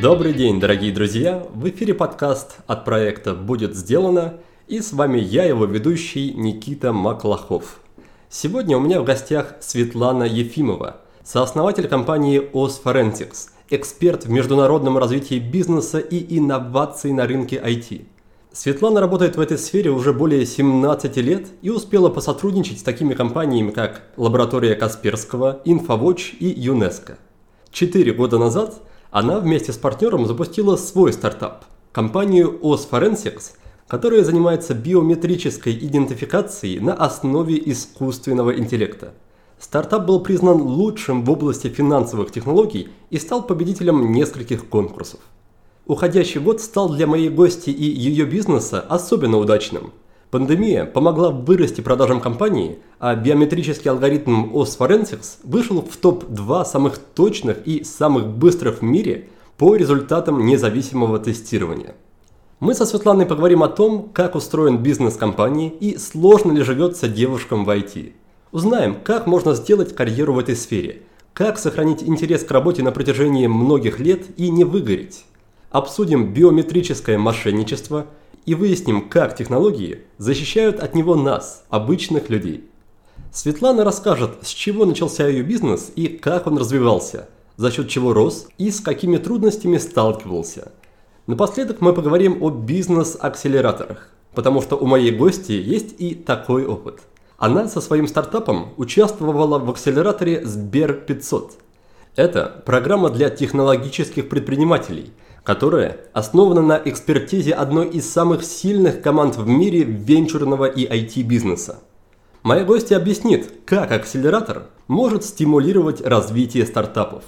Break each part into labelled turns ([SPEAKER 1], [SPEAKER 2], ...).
[SPEAKER 1] Добрый день, дорогие друзья! В эфире подкаст от проекта «Будет сделано» и с вами я, его ведущий Никита Маклахов. Сегодня у меня в гостях Светлана Ефимова, сооснователь компании OS Forensics, эксперт в международном развитии бизнеса и инноваций на рынке IT. Светлана работает в этой сфере уже более 17 лет и успела посотрудничать с такими компаниями, как Лаборатория Касперского, InfoWatch и ЮНЕСКО. Четыре года назад – она вместе с партнером запустила свой стартап – компанию OS Forensics, которая занимается биометрической идентификацией на основе искусственного интеллекта. Стартап был признан лучшим в области финансовых технологий и стал победителем нескольких конкурсов. Уходящий год стал для моей гости и ее бизнеса особенно удачным – Пандемия помогла вырасти продажам компании, а биометрический алгоритм OS Forensics вышел в топ-2 самых точных и самых быстрых в мире по результатам независимого тестирования. Мы со Светланой поговорим о том, как устроен бизнес компании и сложно ли живется девушкам в IT. Узнаем, как можно сделать карьеру в этой сфере, как сохранить интерес к работе на протяжении многих лет и не выгореть. Обсудим биометрическое мошенничество – и выясним, как технологии защищают от него нас, обычных людей. Светлана расскажет, с чего начался ее бизнес и как он развивался, за счет чего рос и с какими трудностями сталкивался. Напоследок мы поговорим о бизнес-акселераторах, потому что у моей гости есть и такой опыт. Она со своим стартапом участвовала в акселераторе Сбер 500. Это программа для технологических предпринимателей – которая основана на экспертизе одной из самых сильных команд в мире венчурного и IT-бизнеса. Моя гостья объяснит, как акселератор может стимулировать развитие стартапов.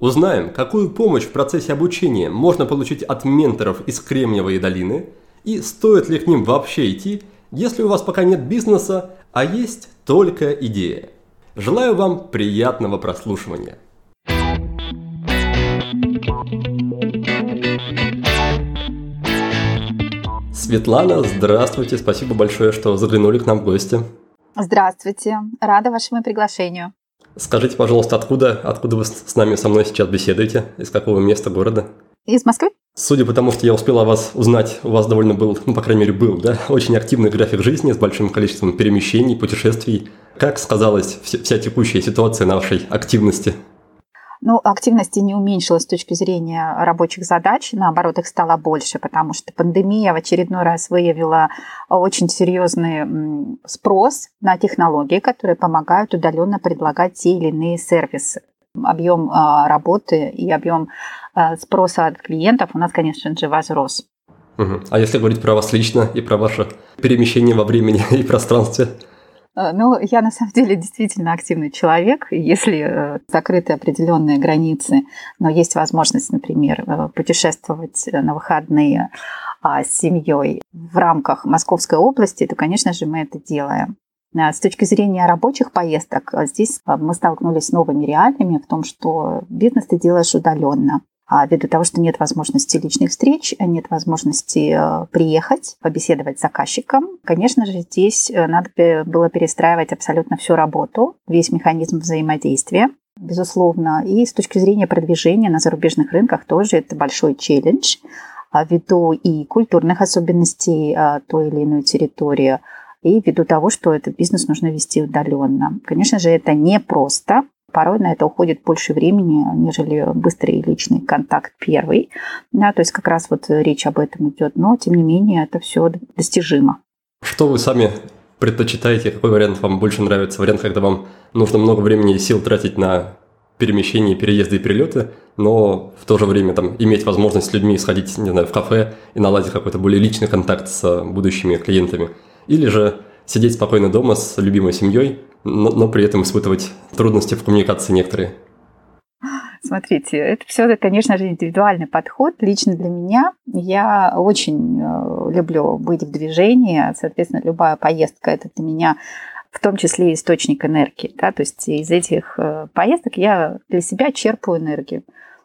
[SPEAKER 1] Узнаем, какую помощь в процессе обучения можно получить от менторов из Кремниевой долины и стоит ли к ним вообще идти, если у вас пока нет бизнеса, а есть только идея. Желаю вам приятного прослушивания. Светлана, здравствуйте, спасибо большое, что заглянули к нам в гости.
[SPEAKER 2] Здравствуйте, рада вашему приглашению.
[SPEAKER 1] Скажите, пожалуйста, откуда, откуда вы с нами со мной сейчас беседуете? Из какого места города?
[SPEAKER 2] Из Москвы.
[SPEAKER 1] Судя по тому, что я успела вас узнать, у вас довольно был, ну, по крайней мере, был, да, очень активный график жизни с большим количеством перемещений, путешествий. Как сказалась вся текущая ситуация на вашей активности?
[SPEAKER 2] Ну, активности не уменьшилась с точки зрения рабочих задач, наоборот, их стало больше, потому что пандемия в очередной раз выявила очень серьезный спрос на технологии, которые помогают удаленно предлагать те или иные сервисы. Объем а, работы и объем а, спроса от клиентов у нас, конечно же, возрос.
[SPEAKER 1] А если говорить про вас лично и про ваше перемещение во времени и пространстве?
[SPEAKER 2] Э, ну, я на самом деле действительно активный человек. Если э, закрыты определенные границы, но есть возможность, например, э, путешествовать на выходные а, с семьей в рамках Московской области, то, конечно же, мы это делаем. С точки зрения рабочих поездок, здесь мы столкнулись с новыми реалиями в том, что бизнес ты делаешь удаленно. А ввиду того, что нет возможности личных встреч, нет возможности э, приехать, побеседовать с заказчиком, конечно же, здесь э, надо было перестраивать абсолютно всю работу, весь механизм взаимодействия безусловно. И с точки зрения продвижения на зарубежных рынках тоже это большой челлендж а ввиду и культурных особенностей а, той или иной территории, и ввиду того, что этот бизнес нужно вести удаленно. Конечно же, это не просто, Порой на это уходит больше времени, нежели быстрый личный контакт первый. Да, то есть как раз вот речь об этом идет, но тем не менее это все достижимо.
[SPEAKER 1] Что вы сами предпочитаете, какой вариант вам больше нравится? Вариант, когда вам нужно много времени и сил тратить на перемещение, переезды и перелеты, но в то же время там, иметь возможность с людьми сходить не знаю, в кафе и наладить какой-то более личный контакт с будущими клиентами. Или же сидеть спокойно дома с любимой семьей, но, но при этом испытывать трудности в коммуникации некоторые?
[SPEAKER 2] Смотрите, это все, конечно же, индивидуальный подход. Лично для меня я очень э, люблю быть в движении. Соответственно, любая поездка это для меня в том числе источник энергии. Да? То есть из этих э, поездок я для себя черпаю энергию.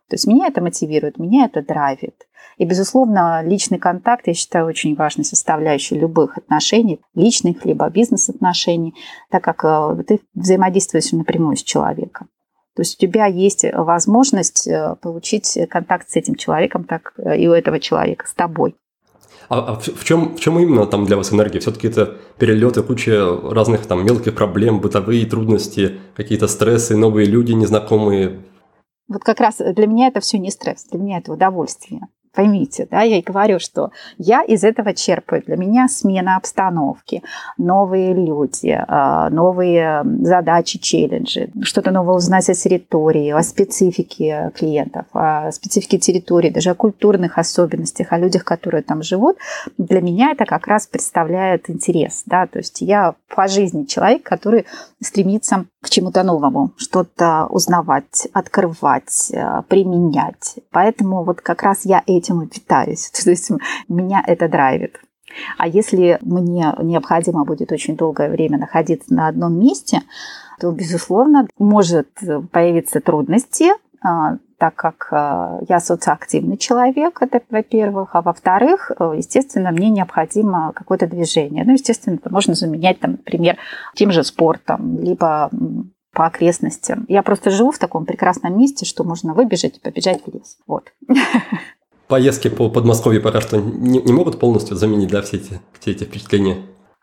[SPEAKER 2] То есть меня это мотивирует, меня это драйвит. И, безусловно, личный контакт, я считаю, очень важной составляющей любых отношений, личных либо бизнес-отношений, так как э, ты взаимодействуешь напрямую с человеком. То есть у тебя есть возможность э, получить контакт с этим человеком, так э, и у этого человека с тобой.
[SPEAKER 1] А, а в, чем, в чем именно там для вас энергия? Все-таки это перелеты, куча разных там мелких проблем, бытовые трудности, какие-то стрессы, новые люди незнакомые.
[SPEAKER 2] Вот как раз для меня это все не стресс, для меня это удовольствие. Поймите, да, я и говорю, что я из этого черпаю. Для меня смена обстановки, новые люди, а, новые задачи, челленджи, что-то новое узнать о территории, о специфике клиентов, о специфике территории, даже о культурных особенностях, о людях, которые там живут. Для меня это как раз представляет интерес, да, то есть я по жизни человек, который стремится к чему-то новому, что-то узнавать, открывать, э, применять. Поэтому вот как раз я этим и питаюсь. То есть меня это драйвит. А если мне необходимо будет очень долгое время находиться на одном месте, то, безусловно, может появиться трудности, а, так как а, я социоактивный человек, это во-первых, а во-вторых, э, естественно, мне необходимо какое-то движение. Ну, естественно, это можно заменять, там, например, тем же спортом, либо по окрестностям. Я просто живу в таком прекрасном месте, что можно выбежать и побежать в лес. Вот.
[SPEAKER 1] Поездки по Подмосковью пока что не, не могут полностью заменить да, все, эти, все эти впечатления?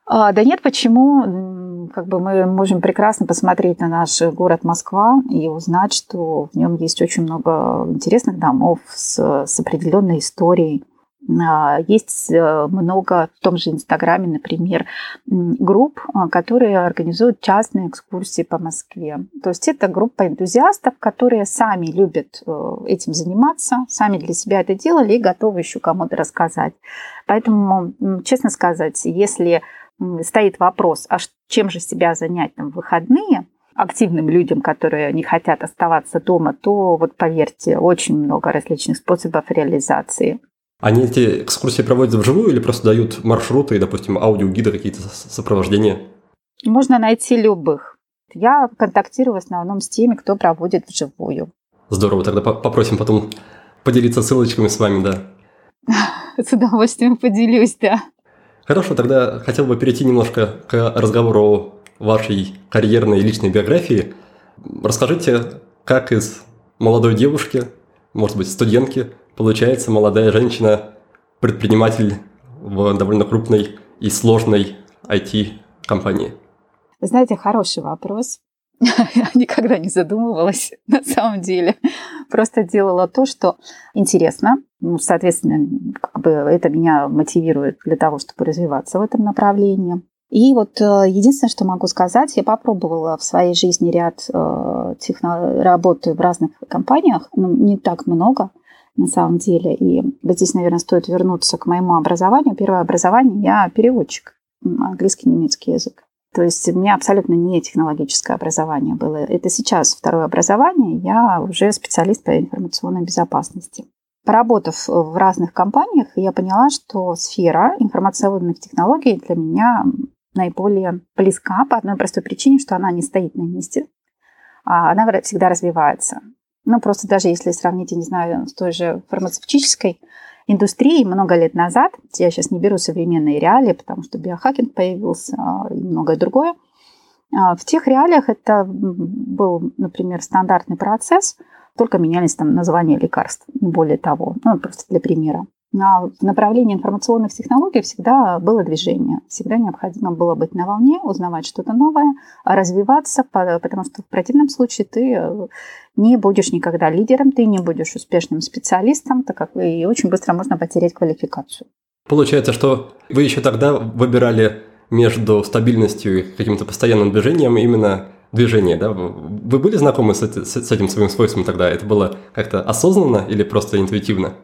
[SPEAKER 2] А, да нет, почему? Как бы мы можем прекрасно посмотреть на наш город Москва и узнать, что в нем есть очень много интересных домов с, с определенной историей. А, есть э, много в том же Инстаграме, например, групп, а, которые организуют частные экскурсии по Москве. То есть это группа энтузиастов, которые сами любят э, этим заниматься, сами для себя это делали и готовы еще кому-то рассказать. Поэтому, честно сказать, если стоит вопрос, а чем же себя занять там в выходные, активным людям, которые не хотят оставаться дома, то вот поверьте, очень много различных способов реализации.
[SPEAKER 1] Они эти экскурсии проводят вживую или просто дают маршруты и, допустим, аудиогиды, какие-то сопровождения?
[SPEAKER 2] Можно найти любых. Я контактирую в основном с теми, кто проводит вживую.
[SPEAKER 1] Здорово, тогда попросим потом поделиться ссылочками с вами, да.
[SPEAKER 2] С удовольствием поделюсь, да.
[SPEAKER 1] Хорошо, тогда хотел бы перейти немножко к разговору вашей карьерной и личной биографии. Расскажите, как из молодой девушки, может быть, студентки, получается молодая женщина, предприниматель в довольно крупной и сложной IT-компании?
[SPEAKER 2] Вы знаете, хороший вопрос. Никогда не задумывалась на самом деле. Просто делала то, что интересно. Ну, соответственно, как бы это меня мотивирует для того, чтобы развиваться в этом направлении. И вот э, единственное, что могу сказать, я попробовала в своей жизни ряд э, техно... работы в разных компаниях, ну, не так много на самом деле. И вот здесь, наверное, стоит вернуться к моему образованию. Первое образование я переводчик, английский, немецкий язык. То есть у меня абсолютно не технологическое образование было. Это сейчас второе образование, я уже специалист по информационной безопасности. Поработав в разных компаниях, я поняла, что сфера информационных технологий для меня наиболее близка по одной простой причине, что она не стоит на месте, а она всегда развивается. Ну, просто даже если сравнить, я не знаю, с той же фармацевтической индустрии много лет назад, я сейчас не беру современные реалии, потому что биохакинг появился а, и многое другое, а, в тех реалиях это был, например, стандартный процесс, только менялись там названия лекарств, не более того, ну, просто для примера. А в направлении информационных технологий всегда было движение. Всегда необходимо было быть на волне, узнавать что-то новое, развиваться, потому что в противном случае ты э, не будешь никогда лидером, ты не будешь успешным специалистом, так как и очень быстро можно потерять квалификацию.
[SPEAKER 1] Получается, что вы еще тогда выбирали между стабильностью и каким-то постоянным движением именно движение, да? Вы были знакомы с этим своим свойством тогда? Это было как-то осознанно или просто интуитивно?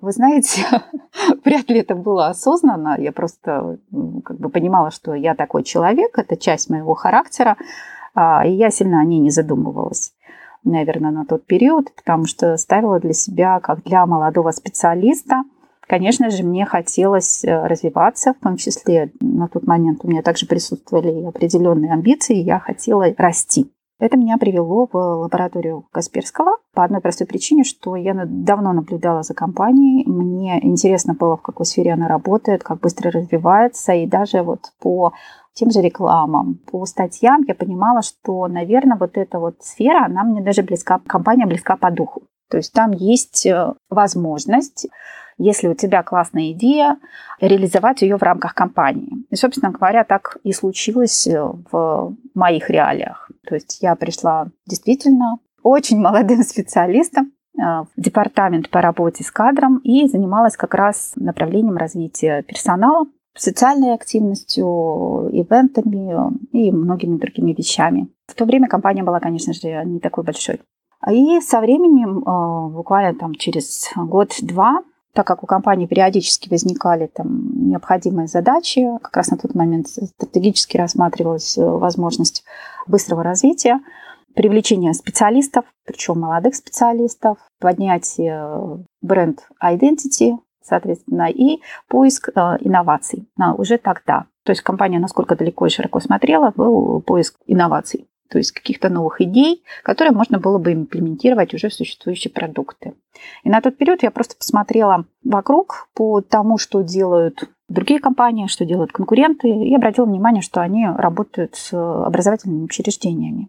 [SPEAKER 2] Вы знаете, вряд ли это было осознанно. Я просто как бы понимала, что я такой человек, это часть моего характера, а, и я сильно о ней не задумывалась наверное, на тот период, потому что ставила для себя, как для молодого специалиста, конечно же, мне хотелось э, развиваться, в том числе на тот момент у меня также присутствовали определенные амбиции, я хотела расти. Это меня привело в лабораторию Касперского по одной простой причине, что я давно наблюдала за компанией. Мне интересно было, в какой сфере она работает, как быстро развивается. И даже вот по тем же рекламам, по статьям я понимала, что, наверное, вот эта вот сфера, она мне даже близка, компания близка по духу. То есть там есть э, возможность если у тебя классная идея, реализовать ее в рамках компании. И, собственно говоря, так и случилось э, в моих реалиях. То есть я пришла действительно очень молодым специалистом э, в департамент по работе с кадром и занималась как раз направлением развития персонала, социальной активностью, ивентами и многими другими вещами. В то время компания была, конечно же, не такой большой. И со временем, э, буквально там через год-два, так как у компании периодически возникали там необходимые задачи, как раз на тот момент стратегически рассматривалась э, возможность быстрого развития, привлечения специалистов, причем молодых специалистов, поднятие э, бренд identity, соответственно, и поиск э, инноваций уже тогда. То есть компания насколько далеко и широко смотрела, был поиск инноваций то есть каких-то новых идей, которые можно было бы имплементировать уже в существующие продукты. И на тот период я просто посмотрела вокруг по тому, что делают другие компании, что делают конкуренты, и обратила внимание, что они работают с образовательными учреждениями.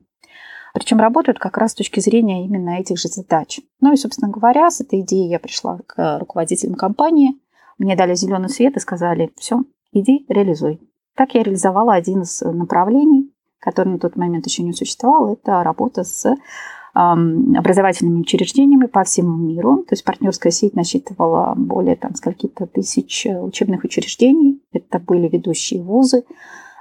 [SPEAKER 2] Причем работают как раз с точки зрения именно этих же задач. Ну и, собственно говоря, с этой идеей я пришла к руководителям компании. Мне дали зеленый свет и сказали, все, иди, реализуй. Так я реализовала один из направлений который на тот момент еще не существовал, это работа с образовательными учреждениями по всему миру. То есть партнерская сеть насчитывала более там, скольки-то тысяч учебных учреждений. Это были ведущие вузы,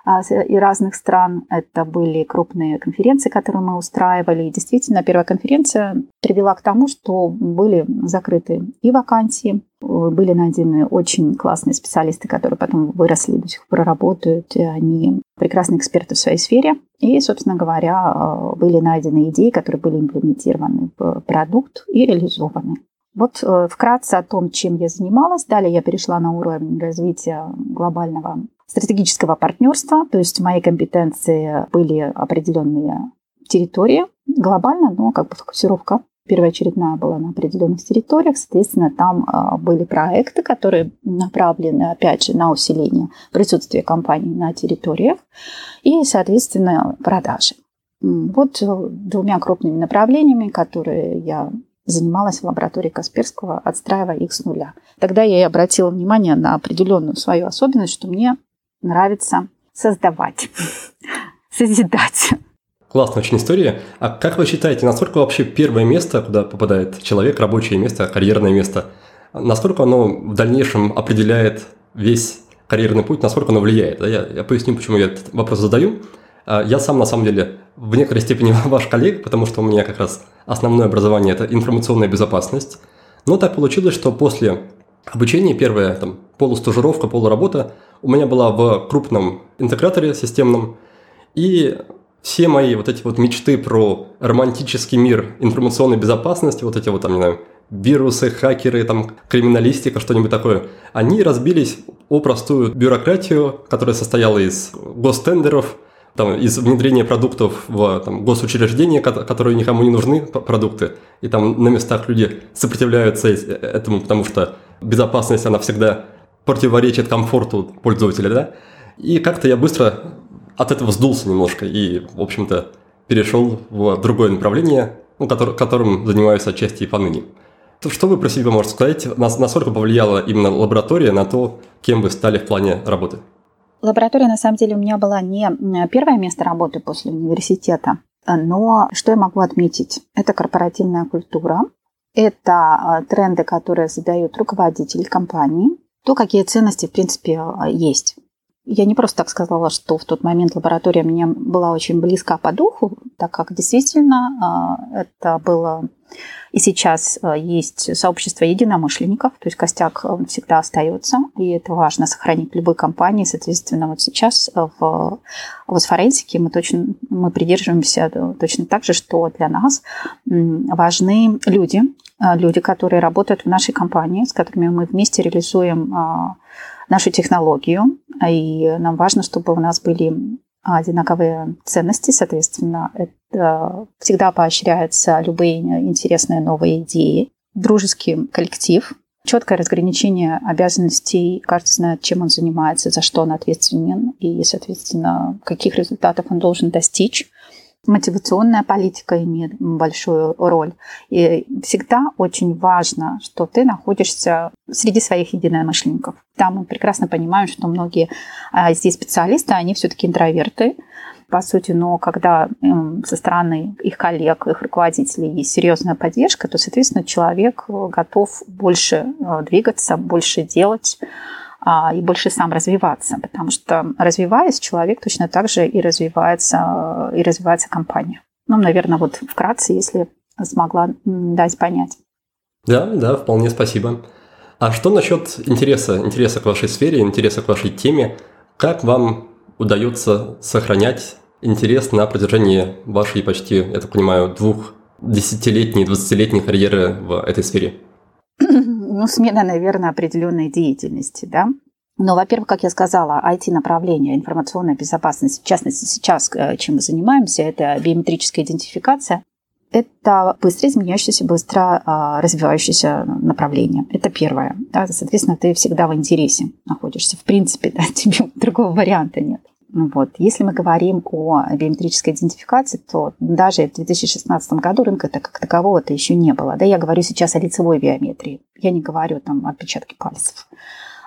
[SPEAKER 2] и разных стран. Это были крупные конференции, которые мы устраивали. И действительно, первая конференция привела к тому, что были закрыты и вакансии, были найдены очень классные специалисты, которые потом выросли, до сих пор работают, и они прекрасные эксперты в своей сфере. И, собственно говоря, были найдены идеи, которые были имплементированы в продукт и реализованы. Вот э, вкратце о том, чем я занималась. Далее я перешла на уровень развития глобального стратегического партнерства, то есть мои компетенции были определенные территории глобально, но как бы фокусировка первоочередная была на определенных территориях, соответственно, там а, были проекты, которые направлены, опять же, на усиление присутствия компании на территориях и, соответственно, продажи. Вот э, двумя крупными направлениями, которые я занималась в лаборатории Касперского, отстраивая их с нуля. Тогда я и обратила внимание на определенную свою особенность, что мне нравится создавать, созидать.
[SPEAKER 1] Классная очень история. А как вы считаете, насколько вообще первое место, куда попадает человек, рабочее место, карьерное место, насколько оно в дальнейшем определяет весь карьерный путь, насколько оно влияет? Я, я поясню, почему я этот вопрос задаю. А, я сам, на самом деле, в некоторой степени ваш коллег, потому что у меня как раз основное образование – это информационная безопасность. Но так получилось, что после обучения, первая там, полустажировка, полуработа – у меня была в крупном интеграторе системном, и все мои вот эти вот мечты про романтический мир информационной безопасности, вот эти вот там, не знаю, вирусы, хакеры, там, криминалистика, что-нибудь такое, они разбились о простую бюрократию, которая состояла из гостендеров, там, из внедрения продуктов в там, госучреждения, которые никому не нужны, продукты, и там на местах люди сопротивляются этому, потому что безопасность, она всегда противоречит комфорту пользователя, да? И как-то я быстро от этого сдулся немножко и, в общем-то, перешел в другое направление, ну, который, которым занимаюсь отчасти и поныне. Что вы про себя можете сказать? Насколько повлияла именно лаборатория на то, кем вы стали в плане работы?
[SPEAKER 2] Лаборатория, на самом деле, у меня была не первое место работы после университета, но что я могу отметить? Это корпоративная культура, это а, тренды, которые задают руководители компании, то, какие ценности, в принципе, а, есть. Я не просто так сказала, что в тот момент лаборатория мне была очень близка по духу, так как действительно а, это было и сейчас а, есть сообщество единомышленников, то есть костяк всегда остается, и это важно сохранить в любой компании. Соответственно, вот сейчас в, в форенсике мы точно мы придерживаемся точно так же, что для нас важны люди, люди, которые работают в нашей компании, с которыми мы вместе реализуем а, нашу технологию. И нам важно, чтобы у нас были одинаковые ценности, соответственно, это всегда поощряются любые интересные новые идеи. Дружеский коллектив, четкое разграничение обязанностей, каждый знает, чем он занимается, за что он ответственен и, соответственно, каких результатов он должен достичь. Мотивационная политика имеет большую роль. И всегда очень важно, что ты находишься среди своих единомышленников. Да, мы прекрасно понимаем, что многие а, здесь специалисты, они все-таки интроверты, по сути, но когда со стороны их коллег, их руководителей есть серьезная поддержка, то, соответственно, человек готов больше э, двигаться, больше делать, а, и больше сам развиваться, потому что развиваясь, человек точно так же и развивается, и развивается компания. Ну, наверное, вот вкратце, если смогла дать понять.
[SPEAKER 1] Да, да, вполне спасибо. А что насчет интереса, интереса к вашей сфере, интереса к вашей теме? Как вам удается сохранять интерес на протяжении вашей почти, я так понимаю, двух десятилетней, двадцатилетней карьеры в этой сфере?
[SPEAKER 2] ну, смена, наверное, определенной деятельности, да. Но, во-первых, как я сказала, IT-направление, информационная безопасность, в частности, сейчас, э, чем мы занимаемся, это биометрическая идентификация. Это быстро изменяющееся, быстро а, развивающееся направление. Это первое. Да, соответственно, ты всегда в интересе находишься. В принципе, да, тебе другого варианта нет. Вот. Если мы говорим о биометрической идентификации, то даже в 2016 году рынка-то как такового-то еще не было. Да, я говорю сейчас о лицевой биометрии. Я не говорю там о отпечатке пальцев.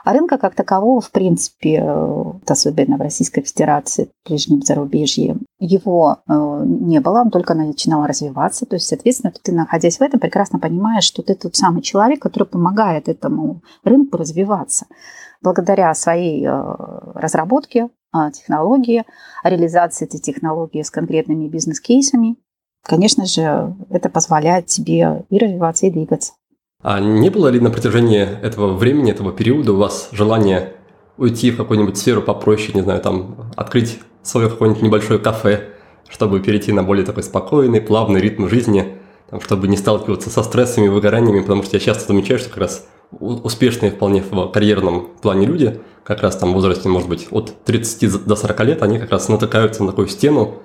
[SPEAKER 2] А рынка как такового, в принципе, э, особенно в Российской Федерации, в ближнем зарубежье, его э, не было, он только начинал развиваться. То есть, соответственно, ты, находясь в этом, прекрасно понимаешь, что ты тот самый человек, который помогает этому рынку развиваться благодаря своей э, разработке технологии, реализации этой технологии с конкретными бизнес-кейсами. Конечно же, это позволяет тебе и развиваться, и двигаться.
[SPEAKER 1] А не было ли на протяжении этого времени, этого периода у вас желания уйти в какую-нибудь сферу попроще, не знаю, там, открыть свое какое-нибудь небольшое кафе, чтобы перейти на более такой спокойный, плавный ритм жизни, там, чтобы не сталкиваться со стрессами выгораниями, потому что я часто замечаю, что как раз успешные вполне в карьерном плане люди, как раз там в возрасте, может быть, от 30 до 40 лет, они как раз натыкаются на такую стену,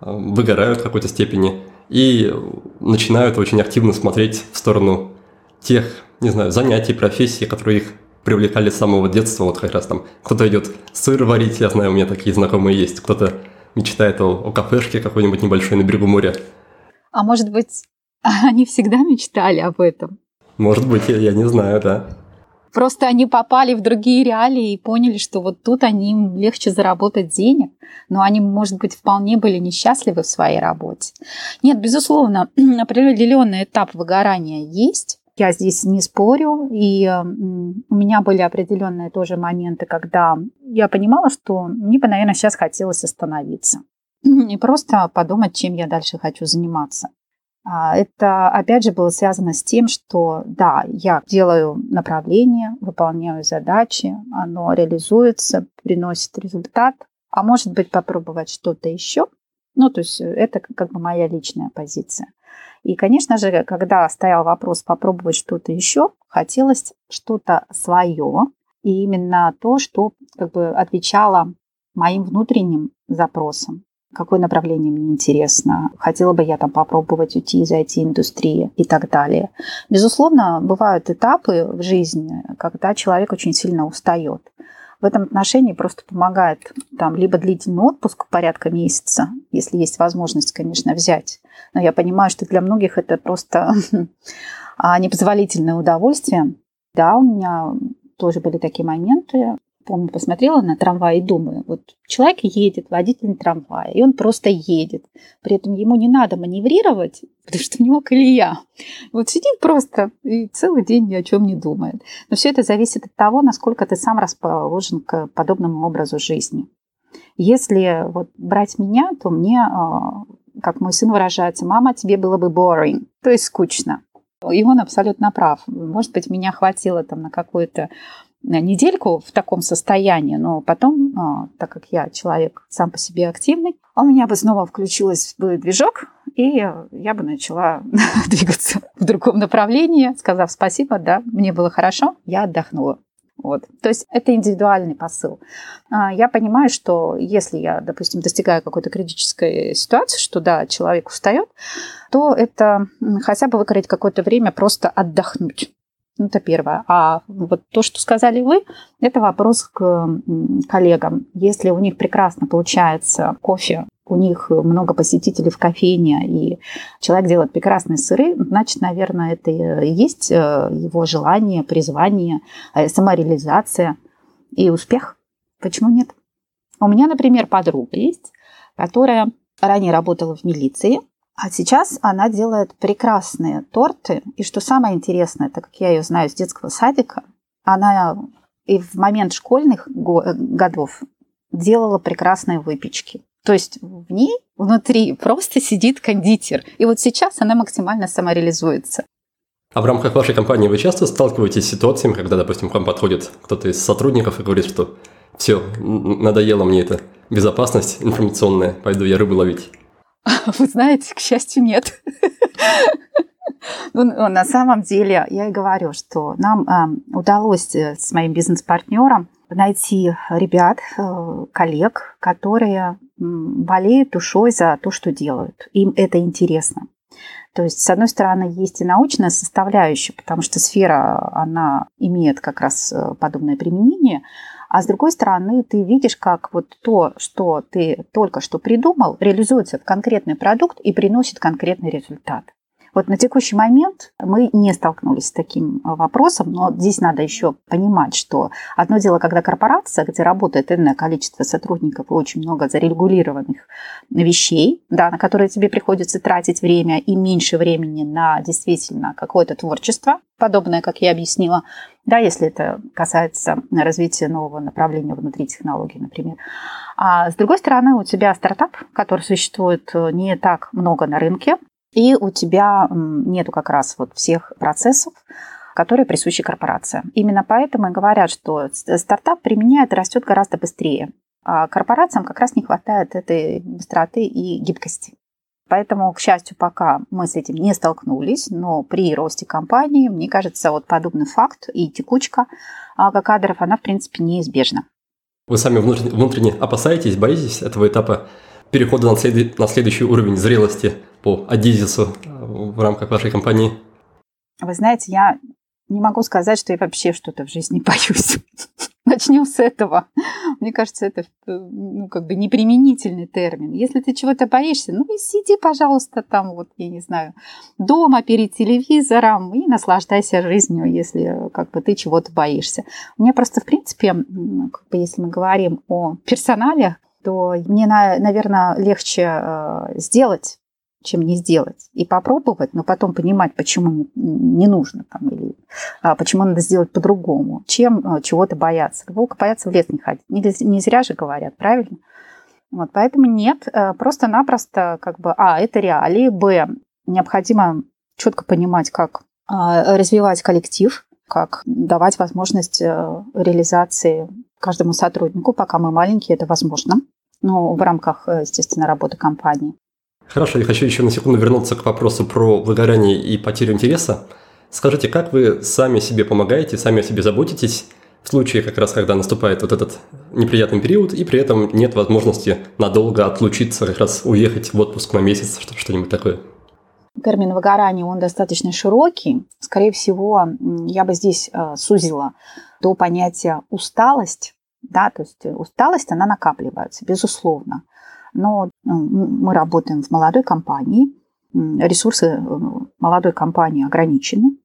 [SPEAKER 1] э, выгорают в какой-то степени и начинают очень активно смотреть в сторону тех, не знаю, занятий, профессий, которые их привлекали с самого детства. Вот как раз там кто-то идет сыр варить, я знаю, у меня такие знакомые есть. Кто-то мечтает о, о кафешке какой-нибудь небольшой на берегу моря.
[SPEAKER 2] А может быть, они всегда мечтали об этом?
[SPEAKER 1] Может быть, я, я не знаю, да.
[SPEAKER 2] Просто они попали в другие реалии и поняли, что вот тут они им легче заработать денег, но они, может быть, вполне были несчастливы в своей работе. Нет, безусловно, определенный этап выгорания есть, я здесь не спорю, и у меня были определенные тоже моменты, когда я понимала, что мне бы, наверное, сейчас хотелось остановиться и просто подумать, чем я дальше хочу заниматься. А, это, опять же, было связано с тем, что, да, я делаю направление, выполняю задачи, оно реализуется, приносит результат, а может быть попробовать что-то еще. Ну, то есть это как бы моя личная позиция. И, конечно же, когда стоял вопрос попробовать что-то еще, хотелось что-то свое, и именно то, что как бы отвечало моим внутренним запросам. Какое направление мне интересно? Хотела бы я там попробовать уйти из IT-индустрии и так далее. Безусловно, бывают этапы в жизни, когда человек очень сильно устает. В этом отношении просто помогает там либо длительный отпуск порядка месяца, если есть возможность, конечно, взять. Но я понимаю, что для многих это просто а, непозволительное удовольствие. Да, у меня тоже были такие моменты. Помню, посмотрела на трамвай и думаю, вот человек едет, водитель трамвая, и он просто едет. При этом ему не надо маневрировать, потому что у него колея. Вот сидит просто и целый день ни о чем не думает. Но все это зависит от того, насколько ты сам расположен к подобному образу жизни. Если вот брать меня, то мне, а, как мой сын выражается, мама, тебе было бы boring, то есть скучно. И он абсолютно прав. Может быть, меня хватило там на какую-то недельку в таком состоянии, но потом, а, так как я человек сам по себе активный, у меня бы снова включилась бы движок, и я бы начала двигаться в другом направлении, сказав спасибо, да, мне было хорошо, я отдохнула. Вот. То есть это индивидуальный посыл. А, я понимаю, что если я, допустим, достигаю какой-то критической ситуации, что да, человек устает, то это хотя бы выкроить какое-то время просто отдохнуть. Это первое. А вот то, что сказали вы, это вопрос к коллегам. Если у них прекрасно получается кофе, у них много посетителей в кофейне, и человек делает прекрасные сыры, значит, наверное, это и есть э, его желание, призвание, э, самореализация и успех. Почему нет? У меня, например, подруга есть, которая ранее работала в милиции, а сейчас она делает прекрасные торты. И что самое интересное, так как я ее знаю с детского садика, она и в момент школьных годов делала прекрасные выпечки. То есть в ней внутри просто сидит кондитер. И вот сейчас она максимально самореализуется.
[SPEAKER 1] А в рамках вашей компании вы часто сталкиваетесь с ситуациями, когда, допустим, к вам подходит кто-то из сотрудников и говорит, что все, надоело мне эта безопасность информационная, пойду я рыбу ловить?
[SPEAKER 2] Вы знаете, к счастью, нет. Ну, на самом деле, я и говорю, что нам э, удалось с моим бизнес-партнером найти ребят, э, коллег, которые болеют душой за то, что делают. Им это интересно. То есть, с одной стороны, есть и научная составляющая, потому что сфера, она имеет как раз э, подобное применение, а с другой стороны, ты видишь, как вот то, что ты только что придумал, реализуется в конкретный продукт и приносит конкретный результат. Вот на текущий момент мы не столкнулись с таким а, вопросом, но здесь надо еще понимать, что одно дело, когда корпорация, где работает энное количество сотрудников и очень много зарегулированных вещей, да, на которые тебе приходится тратить время и меньше времени на действительно какое-то творчество, подобное, как я объяснила, да, если это касается развития нового направления внутри технологий, например. А с другой стороны, у тебя стартап, который существует э, не так много на рынке, и у тебя нету как раз вот всех процессов, которые присущи корпорациям. Именно поэтому и говорят, что стартап применяет и растет гораздо быстрее. А корпорациям как раз не хватает этой быстроты и гибкости. Поэтому, к счастью, пока мы с этим не столкнулись, но при росте компании, мне кажется, вот подобный факт и текучка а, кадров, она, в принципе, неизбежна.
[SPEAKER 1] Вы сами внутренне опасаетесь, боитесь этого этапа перехода на, след... на следующий уровень зрелости по Адизису в рамках вашей компании?
[SPEAKER 2] Вы знаете, я не могу сказать, что я вообще что-то в жизни боюсь. Начнем с этого. Мне кажется, это ну, как бы неприменительный термин. Если ты чего-то боишься, ну и сиди, пожалуйста, там, вот, я не знаю, дома перед телевизором и наслаждайся жизнью, если как бы ты чего-то боишься. Мне просто, в принципе, как бы, если мы говорим о персонале, то мне, наверное, легче э, сделать, чем не сделать. И попробовать, но потом понимать, почему не нужно там, или а, почему надо сделать по-другому, чем а, чего-то бояться. Волка бояться в лес не ходить. Не, зря же говорят, правильно? Вот, поэтому нет, просто-напросто как бы, а, это реалии, б, необходимо четко понимать, как а, развивать коллектив, как давать возможность реализации каждому сотруднику, пока мы маленькие, это возможно ну, в рамках, э, естественно, работы компании.
[SPEAKER 1] Хорошо, я хочу еще на секунду вернуться к вопросу про выгорание и потерю интереса. Скажите, как вы сами себе помогаете, сами о себе заботитесь в случае как раз, когда наступает вот этот неприятный период, и при этом нет возможности надолго отлучиться, как раз уехать в отпуск на месяц, что-нибудь такое?
[SPEAKER 2] Термин выгорания, он достаточно широкий. Скорее всего, я бы здесь э, сузила до понятия усталость, да, то есть усталость, она накапливается, безусловно. Но ну, мы работаем в молодой компании, ресурсы э, молодой компании ограничены.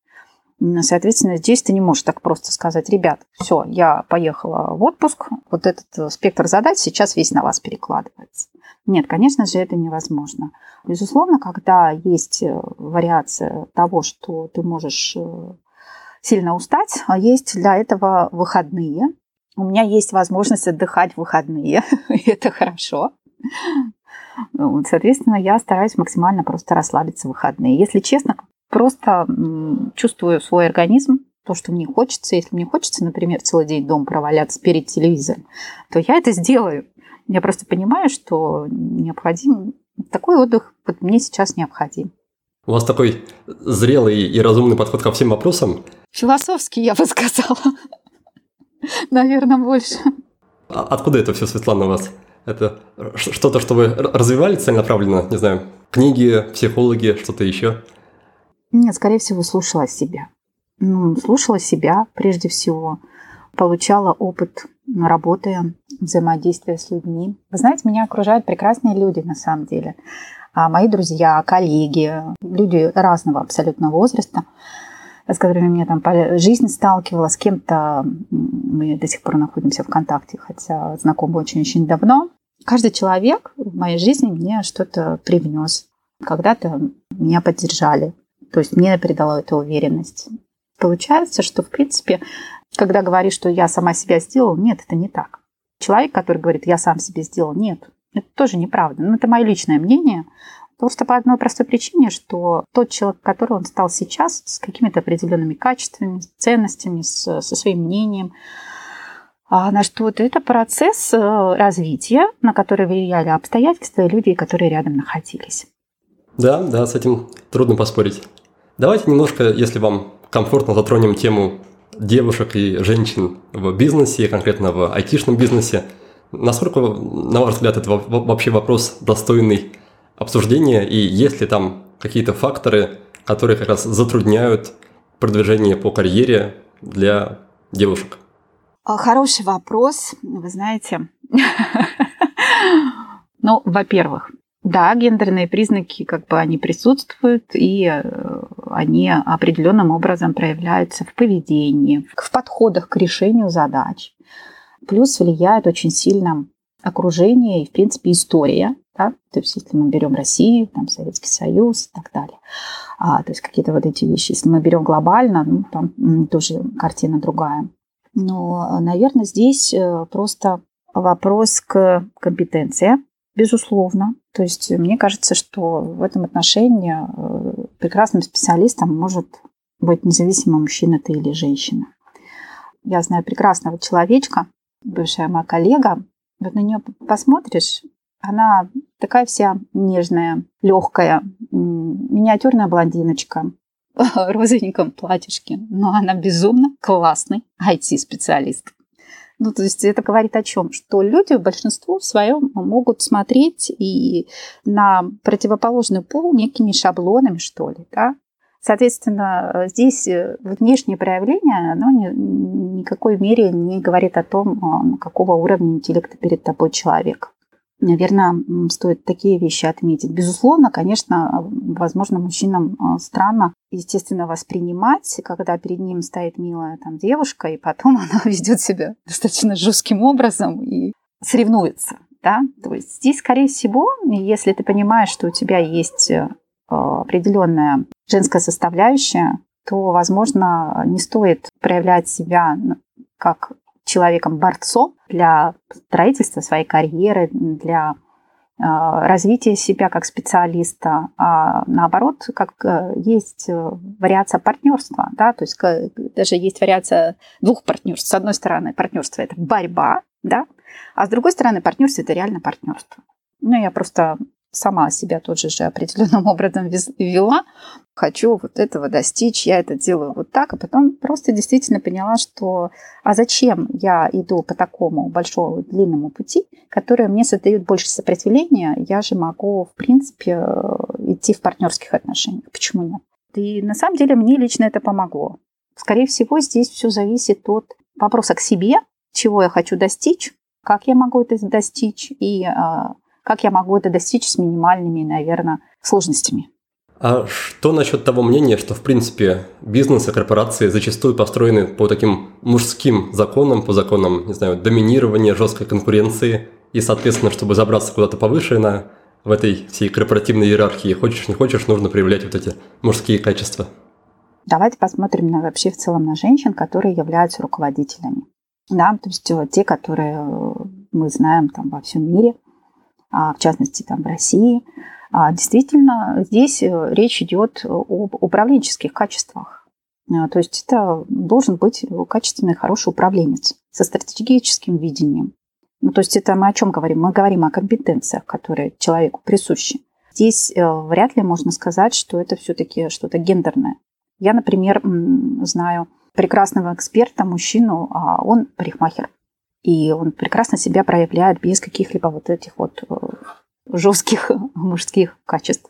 [SPEAKER 2] Соответственно, здесь ты не можешь так просто сказать, ребят, все, я поехала в отпуск, вот этот э, спектр задач сейчас весь на вас перекладывается. Нет, конечно же, это невозможно. Безусловно, когда есть э, вариация того, что ты можешь сильно устать, а есть для этого выходные, у меня есть возможность отдыхать в выходные, и это хорошо. Соответственно, я стараюсь максимально просто расслабиться в выходные. Если честно, просто чувствую свой организм, то, что мне хочется. Если мне хочется, например, целый день дома проваляться перед телевизором, то я это сделаю. Я просто понимаю, что необходим такой отдых вот мне сейчас необходим.
[SPEAKER 1] У вас такой зрелый и разумный подход ко всем вопросам.
[SPEAKER 2] Философский, я бы сказала. Наверное, больше.
[SPEAKER 1] А откуда это все, Светлана, у вас? Это что-то, что вы развивали целенаправленно, не знаю, книги, психологи, что-то еще?
[SPEAKER 2] Нет, скорее всего, слушала себя. Ну, слушала себя прежде всего, получала опыт работы, взаимодействия с людьми. Вы знаете, меня окружают прекрасные люди на самом деле. А мои друзья, коллеги, люди разного абсолютно возраста, с которыми меня там по жизни сталкивала, с кем-то мы до сих пор находимся в контакте, хотя знакомы очень-очень давно. Каждый человек в моей жизни мне что-то привнес. Когда-то меня поддержали, то есть мне придало это уверенность. Получается, что, в принципе, когда говоришь, что я сама себя сделал, нет, это не так. Человек, который говорит, я сам себе сделал, нет, это тоже неправда. Но это мое личное мнение. Просто по одной простой причине, что тот человек, который он стал сейчас, с какими-то определенными качествами, ценностями, с, со своим мнением, а на что-то, это процесс э, развития, на который влияли обстоятельства и люди, которые рядом находились.
[SPEAKER 1] Да, да, с этим трудно поспорить. Давайте немножко, если вам комфортно, затронем тему девушек и женщин в бизнесе, конкретно в айтишном бизнесе. Насколько, на ваш взгляд, это вообще вопрос достойный обсуждения, и есть ли там какие-то факторы, которые как раз затрудняют продвижение по карьере для девушек?
[SPEAKER 2] А, хороший вопрос, вы знаете. Ну, во-первых, да, гендерные признаки, как бы они присутствуют, и э, они определенным образом проявляются в поведении, в подходах к решению задач. Плюс влияет очень сильно окружение и, в принципе, история. Да? То есть, если мы берем Россию, там, Советский Союз и так далее. А, то есть, какие-то вот эти вещи. Если мы берем глобально, ну, там тоже картина другая. Но, наверное, здесь э, просто вопрос к компетенции, безусловно. То есть мне кажется, что в этом отношении э, прекрасным специалистом может быть независимо мужчина ты или женщина. Я знаю прекрасного человечка, бывшая моя коллега. Вот на нее посмотришь, она такая вся нежная, легкая, миниатюрная блондиночка, в розовеньком платьишке, но она безумно классный IT-специалист. Ну, то есть это говорит о чем? Что люди, в своем могут смотреть и на противоположный пол некими шаблонами, что ли, да? Соответственно, здесь внешнее проявление, оно ни никакой мере не говорит о том, а, какого уровня интеллекта перед тобой человек наверное, стоит такие вещи отметить. Безусловно, конечно, возможно, мужчинам а, странно, естественно, воспринимать, когда перед ним стоит милая там девушка, и потом она ведет себя достаточно жестким образом и соревнуется. Да? То есть здесь, скорее всего, если ты понимаешь, что у тебя есть э, определенная женская составляющая, то, возможно, не стоит проявлять себя как человеком-борцом для строительства своей карьеры, для а, развития себя как специалиста, а наоборот, как э, есть э, вариация партнерства, да, то есть даже есть вариация двух партнерств. С одной стороны, партнерство это борьба, да, а с другой стороны, партнерство это реально партнерство. Ну, я просто сама себя тоже же определенным образом вела. Хочу вот этого достичь, я это делаю вот так, а потом просто действительно поняла, что а зачем я иду по такому большому длинному пути, который мне создает больше сопротивления, я же могу, в принципе, идти в партнерских отношениях. Почему нет? И на самом деле мне лично это помогло. Скорее всего, здесь все зависит от вопроса к себе, чего я хочу достичь, как я могу это достичь, и а, как я могу это достичь с минимальными, наверное, сложностями.
[SPEAKER 1] А что насчет того мнения, что, в принципе, бизнес и корпорации зачастую построены по таким мужским законам, по законам, не знаю, доминирования, жесткой конкуренции, и, соответственно, чтобы забраться куда-то повыше на, в этой всей корпоративной иерархии, хочешь не хочешь, нужно проявлять вот эти мужские качества?
[SPEAKER 2] Давайте посмотрим на вообще в целом на женщин, которые являются руководителями. Да, то есть те, которые э, мы знаем там во всем мире – в частности там в России. А, действительно, здесь э, речь идет об управленческих качествах. А, то есть это должен быть качественный, хороший управленец со стратегическим видением. Ну, то есть это мы о чем говорим? Мы говорим о компетенциях, которые человеку присущи. Здесь э, вряд ли можно сказать, что это все-таки что-то гендерное. Я, например, знаю прекрасного эксперта, мужчину, а он парикмахер. И он прекрасно себя проявляет без каких-либо вот этих вот э, жестких мужских качеств.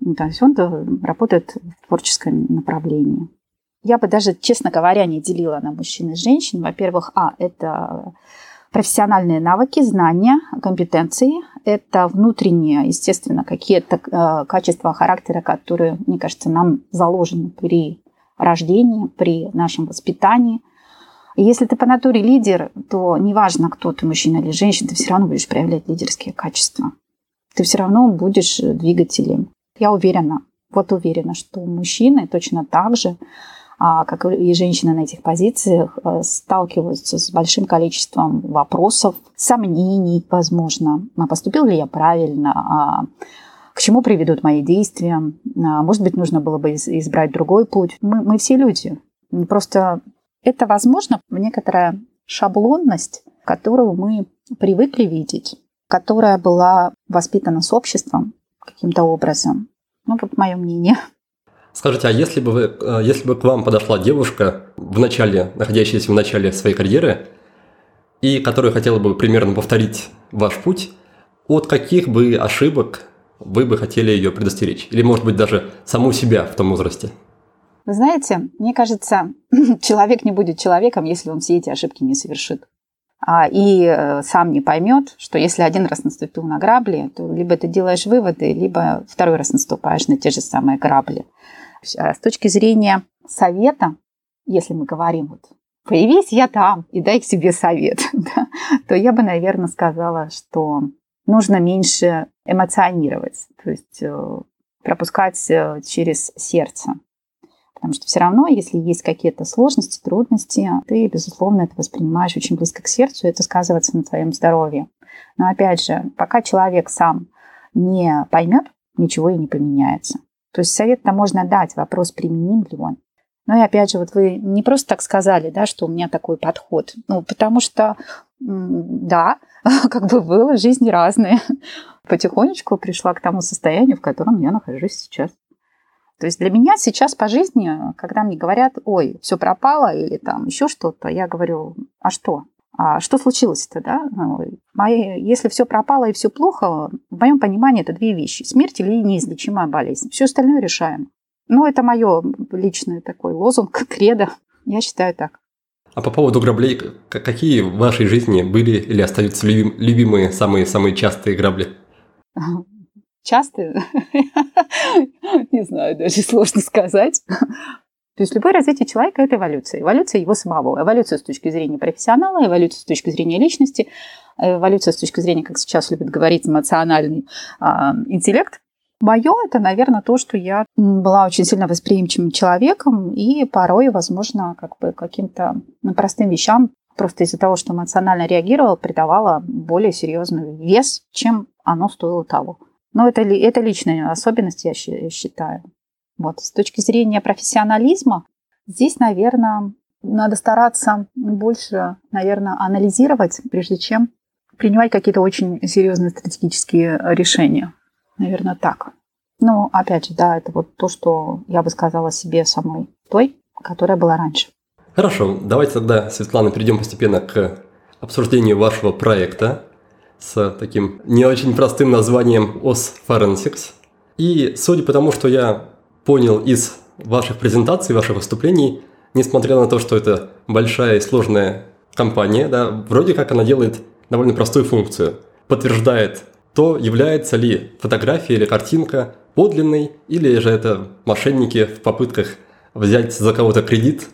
[SPEAKER 2] Ну, то есть он работает в творческом направлении. Я бы даже, честно говоря, не делила на мужчин и женщин. Во-первых, а, это профессиональные навыки, знания, компетенции. Это внутренние, естественно, какие-то э, качества характера, которые, мне кажется, нам заложены при рождении, при нашем воспитании. И если ты по натуре лидер, то неважно, кто ты, мужчина или женщина, ты все равно будешь проявлять лидерские качества. Ты все равно будешь двигателем. Я уверена, вот уверена, что мужчины точно так же а, как и женщины на этих позициях, э, сталкиваются с большим количеством вопросов, сомнений, возможно, а поступил ли я правильно, а к чему приведут мои действия, может быть, нужно было бы избрать другой путь. Мы, мы все люди. Просто это, возможно, некоторая шаблонность, которую мы привыкли видеть, которая была воспитана с обществом каким-то образом. Ну, вот мое мнение.
[SPEAKER 1] Скажите, а если бы, вы, э, если бы к вам подошла девушка, в начале, находящаяся в начале своей карьеры, и которая хотела бы примерно повторить ваш путь, от каких бы ошибок вы бы хотели ее предостеречь? Или, может быть, даже саму себя в том возрасте?
[SPEAKER 2] Вы знаете, мне кажется, человек не будет человеком, если он все эти ошибки не совершит. А, и э, сам не поймет, что если один раз наступил на грабли, то либо ты делаешь выводы, либо второй раз наступаешь на те же самые грабли. А с точки зрения совета, если мы говорим вот появись я там и дай себе совет, да, то я бы, наверное, сказала, что нужно меньше эмоционировать, то есть э, пропускать э, через сердце. Потому что все равно, если есть какие-то сложности, трудности, ты, безусловно, это воспринимаешь очень близко к сердцу, и это сказывается на твоем здоровье. Но опять же, пока человек сам не поймет, ничего и не поменяется. То есть совет-то можно дать, вопрос, применим ли он. Но и опять же, вот вы не просто так сказали, да, что у меня такой подход. Ну, потому что, да, как бы было, жизни разные. Потихонечку пришла к тому состоянию, в котором я нахожусь сейчас. То есть для меня сейчас по жизни, когда мне говорят, ой, все пропало или там еще что-то, я говорю, а что? А что случилось-то, да? Мои, если все пропало и все плохо, в моем понимании это две вещи. Смерть или неизлечимая болезнь. Все остальное решаем. Ну, это мое личный такой лозунг, кредо. Я считаю так.
[SPEAKER 1] А по поводу граблей, какие в вашей жизни были или остаются любимые, самые-самые частые грабли?
[SPEAKER 2] Частые? Не знаю, даже сложно сказать. То есть любое развитие человека – это эволюция. Эволюция его самого. Эволюция с точки зрения профессионала, эволюция с точки зрения личности, эволюция с точки зрения, как сейчас любят говорить, эмоциональный а, интеллект. Мое – это, наверное, то, что я была очень сильно восприимчивым человеком и порой, возможно, как бы каким-то ну, простым вещам просто из-за того, что эмоционально реагировала, придавала более серьезный вес, чем оно стоило того. Но это, это личная особенность, я считаю. Вот. С точки зрения профессионализма, здесь, наверное, надо стараться больше, наверное, анализировать, прежде чем принимать какие-то очень серьезные стратегические решения. Наверное, так. Но, опять же, да, это вот то, что я бы сказала себе самой той, которая была раньше.
[SPEAKER 1] Хорошо, давайте тогда, Светлана, перейдем постепенно к обсуждению вашего проекта с таким не очень простым названием OS Forensics. И судя по тому, что я понял из ваших презентаций, ваших выступлений, несмотря на то, что это большая и сложная компания, да, вроде как она делает довольно простую функцию. Подтверждает то, является ли фотография или картинка подлинной, или же это мошенники в попытках взять за кого-то кредит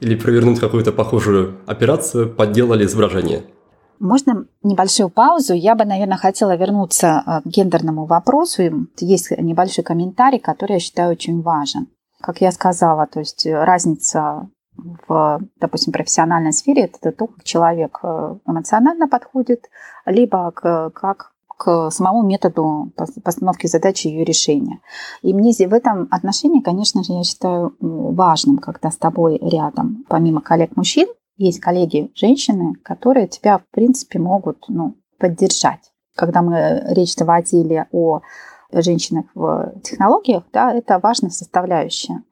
[SPEAKER 1] или провернуть какую-то похожую операцию, подделали изображение.
[SPEAKER 2] Можно небольшую паузу? Я бы, наверное, хотела вернуться а, к гендерному вопросу. Есть небольшой комментарий, который я считаю очень важен. Как я сказала, то есть разница в, допустим, профессиональной сфере это то, как человек э, эмоционально подходит, либо к, как к самому методу постановки задачи и ее решения. И мне в этом отношении, конечно же, я считаю важным, когда с тобой рядом, помимо коллег-мужчин, есть коллеги женщины, которые тебя, в принципе, могут ну, поддержать. Когда мы речь заводили о женщинах в технологиях, да, это важная составляющая.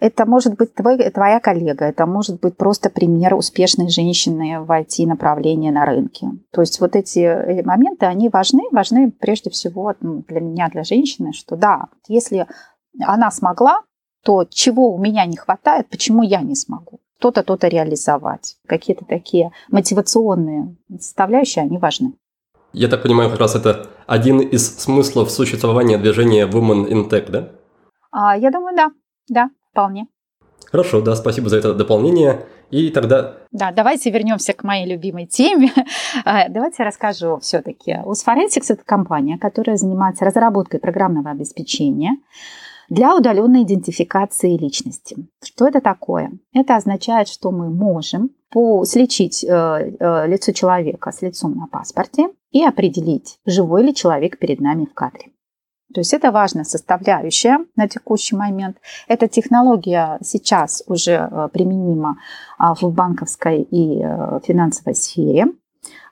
[SPEAKER 2] Это может быть твой, твоя коллега, это может быть просто пример успешной женщины в IT-направлении на рынке. То есть вот эти э, моменты, они важны, важны прежде всего для меня, для женщины, что да, если она смогла, то чего у меня не хватает, почему я не смогу? То-то, то-то реализовать. Какие-то такие мотивационные составляющие, они важны.
[SPEAKER 1] Я так понимаю, как раз это один из смыслов существования движения Women in Tech, да?
[SPEAKER 2] А, я думаю, да. Да, вполне.
[SPEAKER 1] Хорошо, да, спасибо за это дополнение. И тогда...
[SPEAKER 2] Да, давайте вернемся к моей любимой теме. А, давайте расскажу все-таки. US Forensics – это компания, которая занимается разработкой программного обеспечения для удаленной идентификации личности. Что это такое? Это означает, что мы можем сличить э, э, лицо человека с лицом на паспорте и определить, живой ли человек перед нами в кадре. То есть это важная составляющая на текущий момент. Эта технология сейчас уже э, применима а, в банковской и финансовой сфере.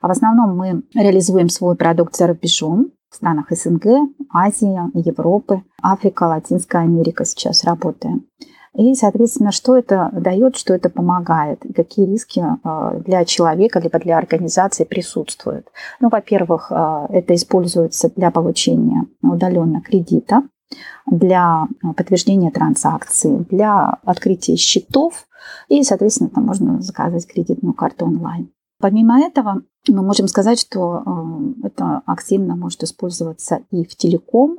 [SPEAKER 2] А в основном мы реализуем свой продукт за рубежом в странах СНГ, Азии, Европы, Африка, Латинская Америка сейчас работаем. И, соответственно, что это дает, что это помогает, какие риски а, для человека либо для организации присутствуют. Ну, во-первых, а, это используется для получения удаленно кредита, для подтверждения транзакций, для открытия счетов и, соответственно, там можно заказать кредитную карту онлайн. Помимо этого, мы можем сказать, что а, это активно может использоваться и в телеком,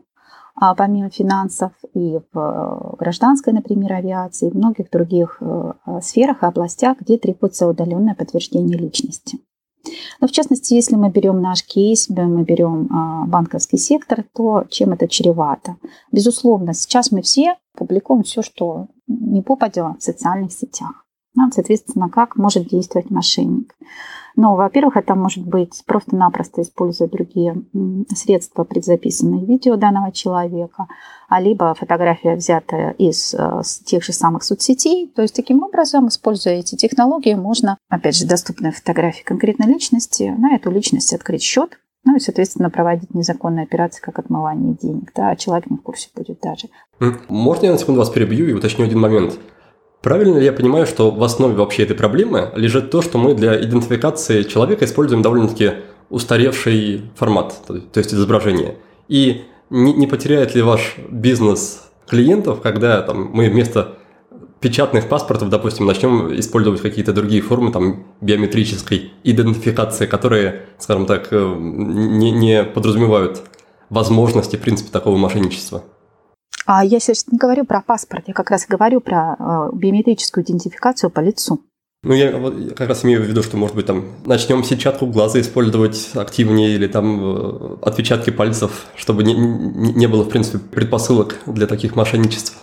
[SPEAKER 2] а помимо финансов и в э, гражданской, например, авиации, и в многих других э, сферах и областях, где требуется удаленное подтверждение личности. Но в частности, если мы берем наш кейс, мы берем банковский сектор, то чем это чревато? Безусловно, сейчас мы все публикуем все, что не попадет в социальных сетях. Соответственно, как может действовать мошенник? Ну, во-первых, это может быть просто-напросто используя другие средства, предзаписанные видео данного человека, а либо фотография, взятая из э, тех же самых соцсетей. То есть, таким образом, используя эти технологии, можно, опять же, доступные фотографии конкретной личности, на эту личность открыть счет, ну и, соответственно, проводить незаконные операции, как отмывание денег, да, а человек не в курсе будет даже.
[SPEAKER 1] Можно я на секунду вас перебью и уточню один момент? Правильно ли я понимаю, что в основе вообще этой проблемы лежит то, что мы для идентификации человека используем довольно-таки устаревший формат, то есть изображение? И не, не потеряет ли ваш бизнес клиентов, когда там, мы вместо печатных паспортов, допустим, начнем использовать какие-то другие формы там, биометрической идентификации, которые, скажем так, э, не, не подразумевают возможности, в принципе, такого мошенничества?
[SPEAKER 2] А я сейчас не говорю про паспорт, я как раз говорю про э, биометрическую идентификацию по лицу.
[SPEAKER 1] Ну, я вот как раз имею в виду, что, может быть, там начнем сетчатку глаза использовать активнее или там э, отпечатки пальцев, чтобы не, не было, в принципе, предпосылок для таких мошенничеств.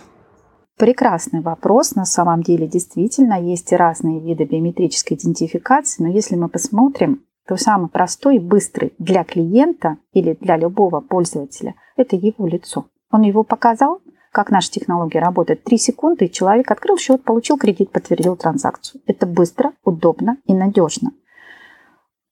[SPEAKER 2] Прекрасный вопрос. На самом деле, действительно, есть разные виды биометрической идентификации, но если мы посмотрим, то самый простой и быстрый для клиента или для любого пользователя – это его лицо. Он его показал, как наша технология работает. Три секунды, и человек открыл счет, получил кредит, подтвердил транзакцию. Это быстро, удобно и надежно.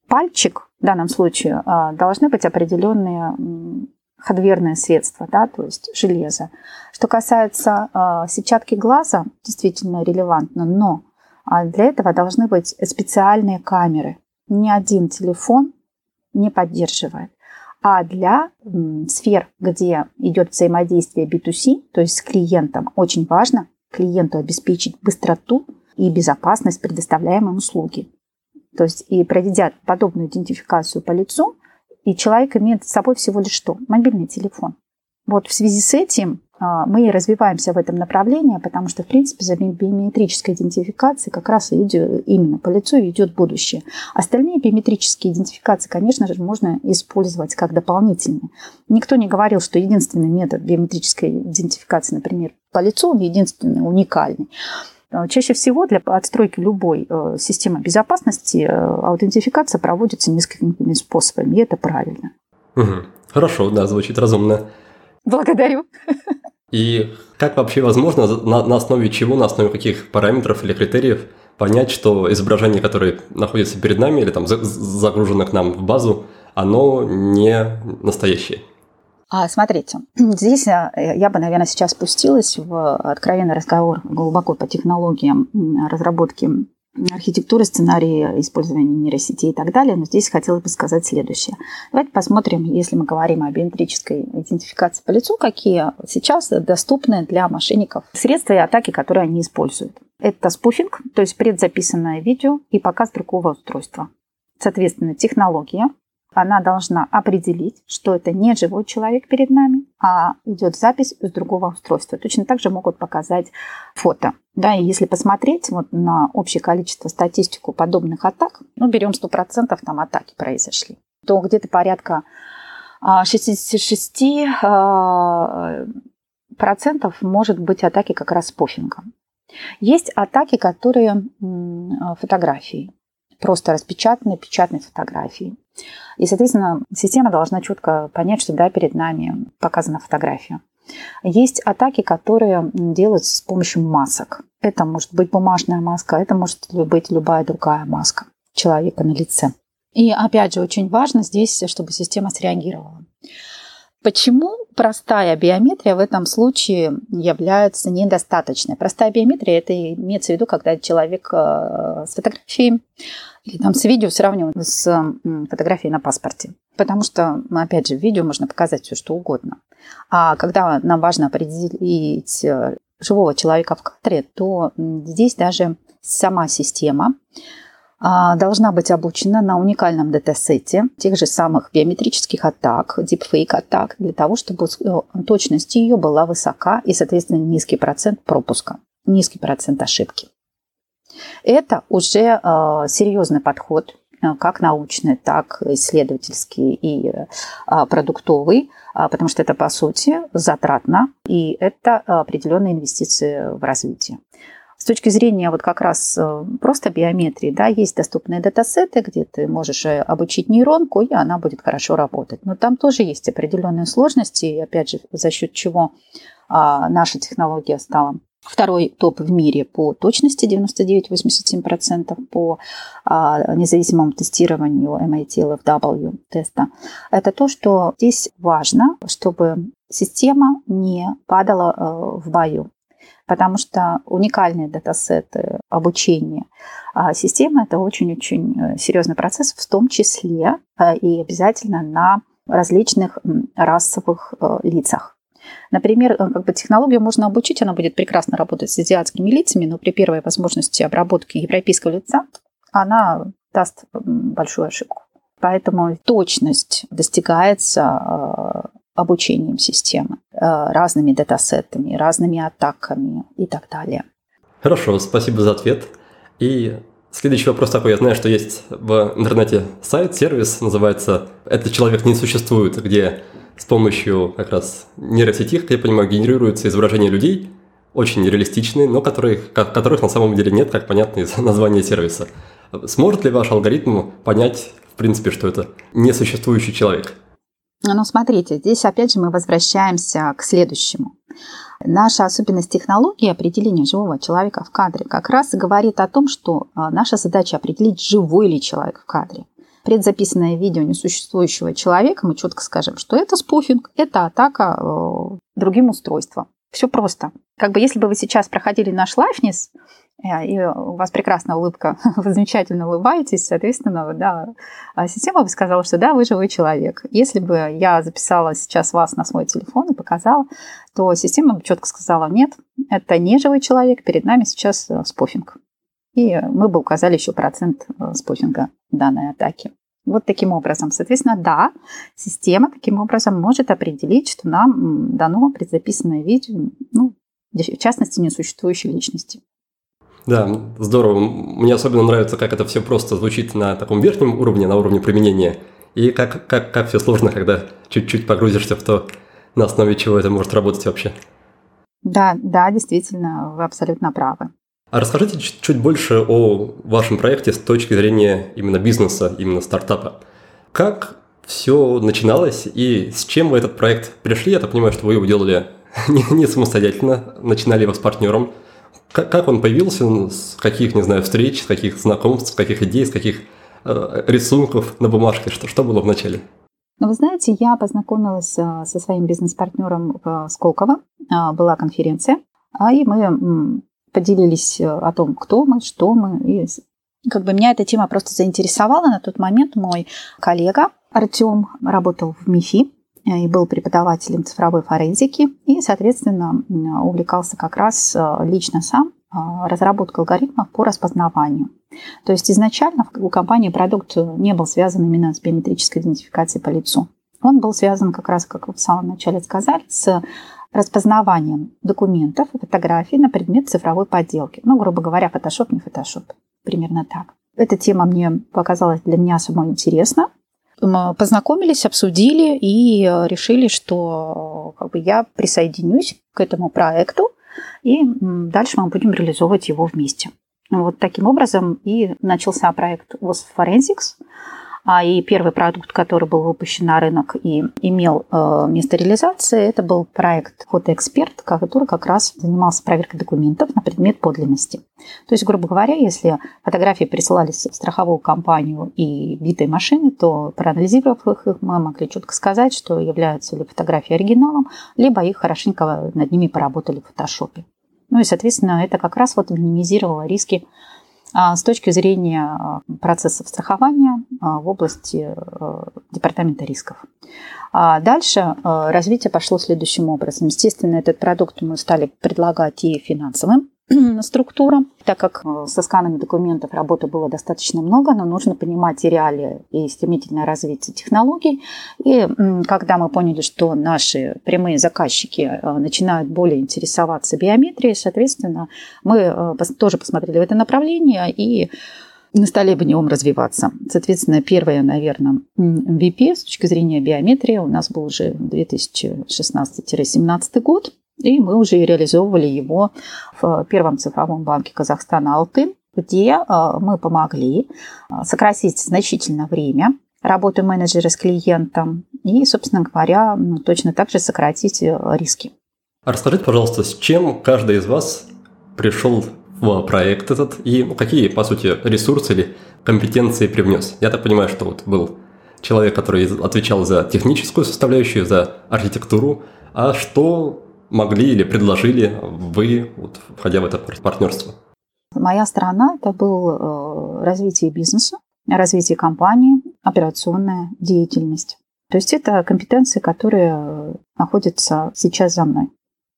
[SPEAKER 2] Пальчик в данном случае а, должны быть определенные хардверные средства, да, то есть железо. Что касается э, сетчатки глаза, действительно релевантно, но а, для этого должны быть специальные камеры. Ни один телефон не поддерживает. А для сфер, где идет взаимодействие B2C, то есть с клиентом, очень важно клиенту обеспечить быстроту и безопасность предоставляемой услуги. То есть и проведя подобную идентификацию по лицу, и человек имеет с собой всего лишь что? Мобильный телефон. Вот в связи с этим мы и развиваемся в этом направлении, потому что, в принципе, за биометрической идентификацией как раз идет, именно по лицу идет будущее. Остальные биометрические идентификации, конечно же, можно использовать как дополнительные. Никто не говорил, что единственный метод биометрической идентификации, например, по лицу, он единственный, уникальный. А, чаще всего для отстройки любой э, системы безопасности э, аутентификация проводится несколькими способами, и это правильно.
[SPEAKER 1] Угу. Хорошо, да, звучит разумно.
[SPEAKER 2] Благодарю.
[SPEAKER 1] И как вообще возможно, на, на основе чего, на основе каких параметров или критериев понять, что изображение, которое находится перед нами или там загружено к нам в базу, оно не настоящее?
[SPEAKER 2] А, смотрите, здесь э, я бы, наверное, сейчас спустилась в откровенный разговор глубоко по технологиям разработки архитектуры, сценарии, использования нейросетей и так далее. Но здесь хотела бы сказать следующее. Давайте посмотрим, если мы говорим о биометрической идентификации по лицу, какие сейчас доступны для мошенников средства и атаки, которые они используют. Это спуфинг, то есть предзаписанное видео и показ другого устройства. Соответственно, технология, она должна определить, что это не живой человек перед нами, а идет запись с другого устройства. Точно так же могут показать фото. Да, и если посмотреть вот на общее количество статистику подобных атак, ну, берем 100% там атаки произошли, то где-то порядка 66 а, а, может быть атаки как раз с пофингом. Есть атаки, которые фотографии просто распечатанные печатные фотографии. И, соответственно, система должна четко понять, что да, перед нами показана фотография. Есть атаки, которые делаются с помощью масок. Это может быть бумажная маска, это может быть любая другая маска человека на лице. И опять же, очень важно здесь, чтобы система среагировала. Почему простая биометрия в этом случае является недостаточной? Простая биометрия – это имеется в виду, когда человек э, с фотографией или там с видео сравнивать с фотографией на паспорте. Потому что, опять же, в видео можно показать все, что угодно. А когда нам важно определить э, живого человека в кадре, то здесь даже сама система должна быть обучена на уникальном датасете тех же самых биометрических атак, deepfake атак, для того, чтобы э, точность ее была высока и, соответственно, низкий процент пропуска, низкий процент ошибки. Это уже э, серьезный подход, э, как научный, так исследовательский и продуктовый, потому что это, по сути, затратно, и это определенные инвестиции в развитие. С точки зрения вот как раз просто биометрии, да, есть доступные датасеты, где ты можешь обучить нейронку, и она будет хорошо работать. Но там тоже есть определенные сложности, и опять же, за счет чего наша технология стала Второй топ в мире по точности 99-87%, по а, независимому тестированию MIT LFW теста. Это то, что здесь важно, чтобы система не падала э, в бою. Потому что уникальные датасеты обучения а системы – это очень-очень э, серьезный процесс, в том числе э, и обязательно на различных расовых лицах. Например, э, как бы технологию можно обучить, она будет прекрасно работать с азиатскими лицами, но при первой возможности обработки европейского лица она даст большую ошибку. Поэтому точность достигается э, обучением системы, э, разными датасетами, разными атаками и так далее.
[SPEAKER 1] Хорошо, спасибо за ответ. И следующий вопрос такой. Я знаю, что есть в интернете сайт, сервис, называется «Этот человек не существует», где с помощью как раз нейросети, как я понимаю, генерируются изображения людей, очень реалистичные, но которых, которых на самом деле нет, как понятно из названия сервиса. Сможет ли ваш алгоритм понять, в принципе, что это несуществующий человек?
[SPEAKER 2] Ну, смотрите, здесь опять же мы возвращаемся к следующему. Наша особенность технологии определения живого человека в кадре как раз говорит о том, что а, наша задача определить, живой ли человек в кадре предзаписанное видео несуществующего человека, мы четко скажем, что это спуфинг, это атака э, другим устройством. Все просто. Как бы если бы вы сейчас проходили наш лайфнес, э, и у вас прекрасная улыбка, вы замечательно улыбаетесь, соответственно, да, а система бы сказала, что да, вы живой человек. Если бы я записала сейчас вас на свой телефон и показала, то система бы четко сказала, нет, это не живой человек, перед нами сейчас э, спофинг и мы бы указали еще процент э, спутинга данной атаки. Вот таким образом. Соответственно, да, система таким образом может определить, что нам дано предзаписанное видео, ну, в частности, несуществующей личности.
[SPEAKER 1] Да, здорово. Мне особенно нравится, как это все просто звучит на таком верхнем уровне, на уровне применения, и как, как, как все сложно, когда чуть-чуть погрузишься в то, на основе чего это может работать вообще.
[SPEAKER 2] Да, да, действительно, вы абсолютно правы.
[SPEAKER 1] А расскажите чуть больше о вашем проекте с точки зрения именно бизнеса, именно стартапа. Как все начиналось и с чем вы этот проект пришли? Я так понимаю, что вы его делали не, самостоятельно, начинали его с партнером. Как, он появился, с каких, не знаю, встреч, с каких знакомств, с каких идей, с каких э, рисунков на бумажке? Что, было в начале?
[SPEAKER 2] Ну, вы знаете, я познакомилась со своим бизнес-партнером в Сколково. Была конференция, и мы поделились о том, кто мы, что мы. И как бы меня эта тема просто заинтересовала. На тот момент мой коллега Артем работал в МИФИ и был преподавателем цифровой форензики и, соответственно, увлекался как раз лично сам разработкой алгоритмов по распознаванию. То есть изначально у компании продукт не был связан именно с биометрической идентификацией по лицу. Он был связан как раз, как вы в самом начале сказали, с распознаванием документов и фотографий на предмет цифровой подделки. Ну, грубо говоря, фотошоп, не фотошоп. Примерно так. Эта тема мне показалась для меня самой интересна. Мы познакомились, обсудили и решили, что как бы, я присоединюсь к этому проекту, и дальше мы будем реализовывать его вместе. Вот таким образом и начался проект WOS Forensics – а и первый продукт, который был выпущен на рынок и имел э, место реализации, это был проект «Фотоэксперт», который как раз занимался проверкой документов на предмет подлинности. То есть, грубо говоря, если фотографии присылались в страховую компанию и битой машины, то проанализировав их, мы могли четко сказать, что являются ли фотографии оригиналом, либо их хорошенько над ними поработали в фотошопе. Ну и, соответственно, это как раз вот минимизировало риски с точки зрения а, процессов страхования а, в области департамента рисков. Дальше развитие пошло следующим образом. Естественно, этот продукт мы стали предлагать и финансовым структура. Так как э, со сканами документов работы было достаточно много, но нужно понимать и реалии, и стремительное развитие технологий. И когда мы поняли, что наши прямые заказчики э, начинают более интересоваться биометрией, соответственно, мы э, тоже посмотрели в это направление и на столе в нем развиваться. Соответственно, первое, наверное, MVP с точки зрения биометрии у нас был уже 2016-17 год. И мы уже реализовывали его в первом цифровом банке Казахстана «Алтын», где э, мы помогли э, сократить значительно время работы менеджера с клиентом и, собственно говоря, точно так же сократить э, риски.
[SPEAKER 1] расскажите, пожалуйста, с чем каждый из вас пришел в проект этот и ну, какие, по сути, ресурсы или компетенции привнес? Я так понимаю, что вот был человек, который отвечал за техническую составляющую, за архитектуру, а что могли или предложили вы, вот, входя в это партнерство?
[SPEAKER 2] Моя сторона – это был э, развитие бизнеса, развитие компании, операционная деятельность. То есть это компетенции, которые находятся сейчас за мной.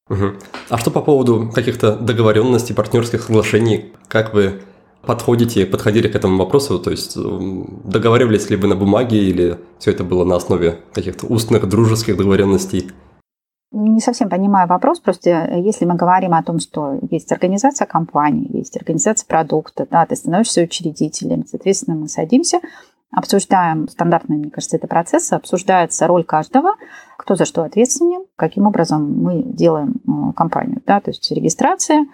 [SPEAKER 1] Угу. А что по поводу каких-то договоренностей, партнерских соглашений? Как вы подходите, подходили к этому вопросу? То есть договаривались ли вы на бумаге или все это было на основе каких-то устных дружеских договоренностей?
[SPEAKER 2] Не совсем понимаю вопрос, просто э, если мы говорим о том, что есть организация компании, есть организация продукта, да, ты становишься учредителем, соответственно, мы садимся, обсуждаем стандартные, мне кажется, это процессы, обсуждается роль каждого, кто за что ответственен, каким образом мы делаем э, компанию, да, то есть регистрация,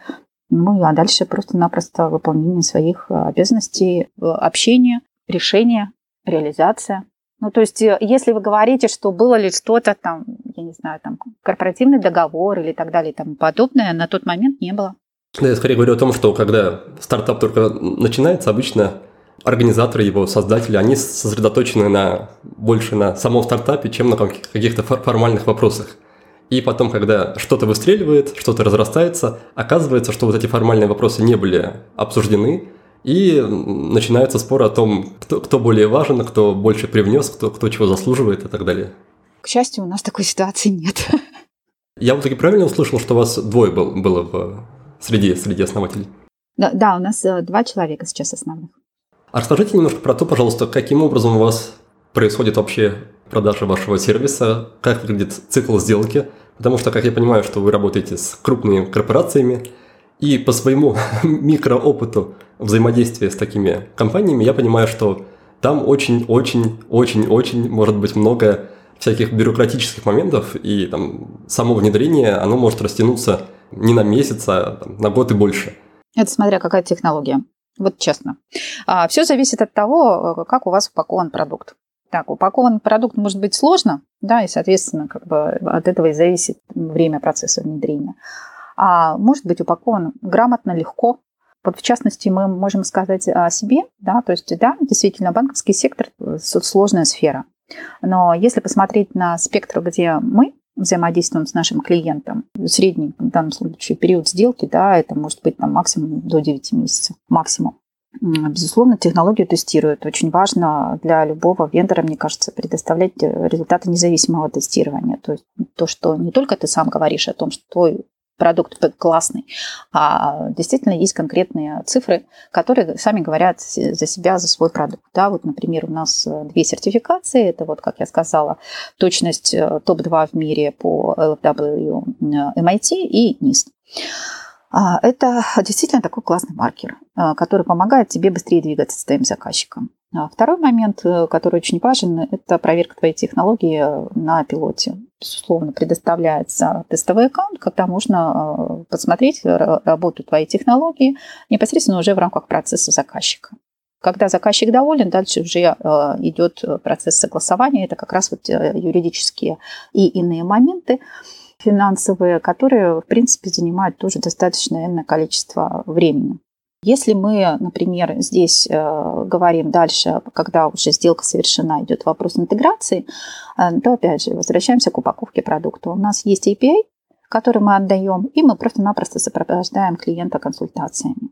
[SPEAKER 2] ну а дальше просто-напросто выполнение своих э, обязанностей, общение, решение, реализация. Ну, то есть, э, если вы говорите, что было ли что-то там, я не знаю, там, корпоративный договор или так далее и тому подобное, на тот момент не было.
[SPEAKER 1] Я скорее говорю о том, что когда стартап только начинается, обычно организаторы, его создатели, они сосредоточены на, больше на самом стартапе, чем на каких-то формальных вопросах. И потом, когда что-то выстреливает, что-то разрастается, оказывается, что вот эти формальные вопросы не были обсуждены, и начинаются споры о том, кто, кто более важен, кто больше привнес, кто, кто чего заслуживает и так далее.
[SPEAKER 2] К счастью, у нас такой ситуации нет.
[SPEAKER 1] Я вот таки правильно услышал, что у вас двое был, было в, среди, среди основателей?
[SPEAKER 2] Да, да, у нас э, два человека сейчас основных.
[SPEAKER 1] А расскажите немножко про то, пожалуйста, каким образом у вас происходит вообще продажа вашего сервиса, как выглядит цикл сделки, потому что, как я понимаю, что вы работаете с крупными корпорациями, и по своему микроопыту взаимодействия с такими компаниями я понимаю, что там очень-очень-очень-очень может быть много всяких бюрократических моментов, и там само внедрение, оно может растянуться не на месяц, а там, на год и больше.
[SPEAKER 2] Это смотря какая технология. Вот честно. А, все зависит от того, как у вас упакован продукт. Так, упакован продукт может быть сложно, да, и, соответственно, как бы от этого и зависит время процесса внедрения а может быть упакован грамотно, легко. Вот в частности мы можем сказать о себе, да, то есть, да, действительно, банковский сектор – сложная сфера. Но если посмотреть на спектр, где мы взаимодействуем с нашим клиентом, средний в данном случае период сделки, да, это может быть там максимум до 9 месяцев, максимум. Безусловно, технологию тестируют. Очень важно для любого вендора, мне кажется, предоставлять результаты независимого тестирования. То есть то, что не только ты сам говоришь о том, что продукт классный, а действительно есть конкретные цифры, которые сами говорят за себя, за свой продукт. Да, вот, например, у нас э, две сертификации. Это вот, как я сказала, точность э, топ-2 в мире по LFW MIT и NIST. А, это действительно такой классный маркер, э, который помогает тебе быстрее двигаться с твоим заказчиком. А второй момент, э, который очень важен, это проверка твоей технологии э, на пилоте. Безусловно, предоставляется тестовый аккаунт, когда можно э, посмотреть работу твоей технологии непосредственно уже в рамках процесса заказчика. Когда заказчик доволен, дальше уже идет процесс согласования. Это как раз вот юридические и иные моменты финансовые, которые, в принципе, занимают тоже достаточное количество времени. Если мы, например, здесь э, говорим дальше, когда уже сделка совершена, идет вопрос интеграции, э, то опять же возвращаемся к упаковке продукта. У нас есть API, который мы отдаем, и мы просто-напросто сопровождаем клиента консультациями.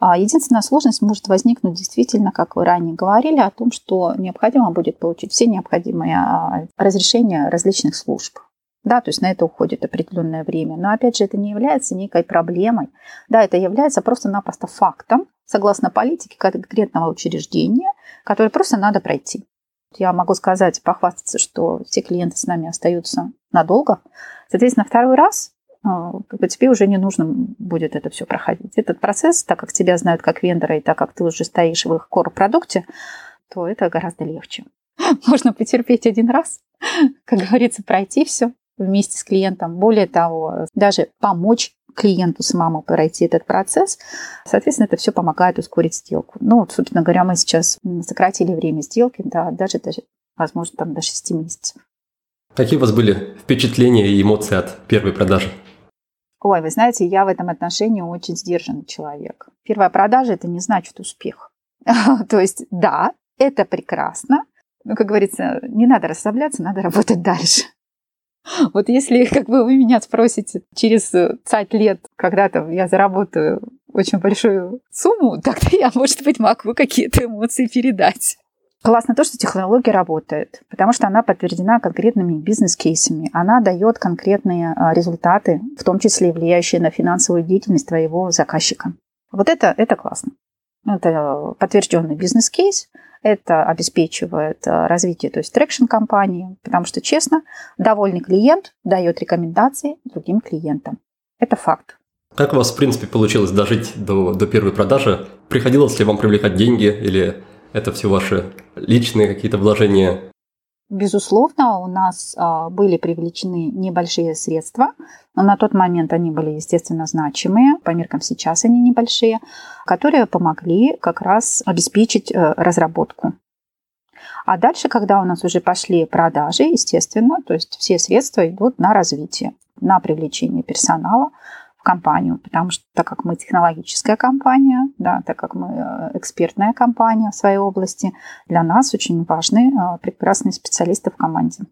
[SPEAKER 2] А единственная сложность может возникнуть действительно, как вы ранее говорили, о том, что необходимо будет получить все необходимые а, разрешения различных служб. Да, то есть на это уходит определенное время. Но опять же, это не является некой проблемой. Да, это является просто-напросто фактом, согласно политике конкретного учреждения, который просто надо пройти. Я могу сказать, похвастаться, что все клиенты с нами остаются надолго. Соответственно, второй раз э, тебе уже не нужно будет это все проходить. Этот процесс, так как тебя знают как вендора, и так как ты уже стоишь в их core-продукте, то это гораздо легче. Можно потерпеть один раз, как говорится, пройти все, вместе с клиентом. Более того, даже помочь клиенту самому пройти этот процесс. Соответственно, это все помогает ускорить сделку. Ну, вот, собственно говоря, мы сейчас сократили время сделки, да, даже, даже возможно, там до 6 месяцев.
[SPEAKER 1] Какие у вас были впечатления и эмоции от первой продажи?
[SPEAKER 2] Ой, вы знаете, я в этом отношении очень сдержанный человек. Первая продажа – это не значит успех. То есть, да, это прекрасно, но, как говорится, не надо расслабляться, надо работать дальше. Вот если как бы вы меня спросите через 5 лет, когда-то я заработаю очень большую сумму, тогда я, может быть, могу какие-то эмоции передать. Классно то, что технология работает, потому что она подтверждена конкретными бизнес-кейсами. Она дает конкретные а, результаты, в том числе влияющие на финансовую деятельность твоего заказчика. Вот это, это классно. Это подтвержденный бизнес-кейс, это обеспечивает э, развитие, то есть traction компании, потому что, честно, довольный клиент дает рекомендации другим клиентам. Это факт.
[SPEAKER 1] Как у вас, в принципе, получилось дожить до, до первой продажи? Приходилось ли вам привлекать деньги или это все ваши личные какие-то вложения?
[SPEAKER 2] Безусловно, у нас а, были привлечены небольшие средства, но на тот момент они были, естественно, значимые, по меркам сейчас они небольшие, которые помогли как раз обеспечить э, разработку. А дальше, когда у нас уже пошли продажи, естественно, то есть все средства идут на развитие, на привлечение персонала, компанию, потому что так как мы технологическая компания, да, так как мы э, экспертная компания в своей области, для нас очень важны э, прекрасные специалисты в команде.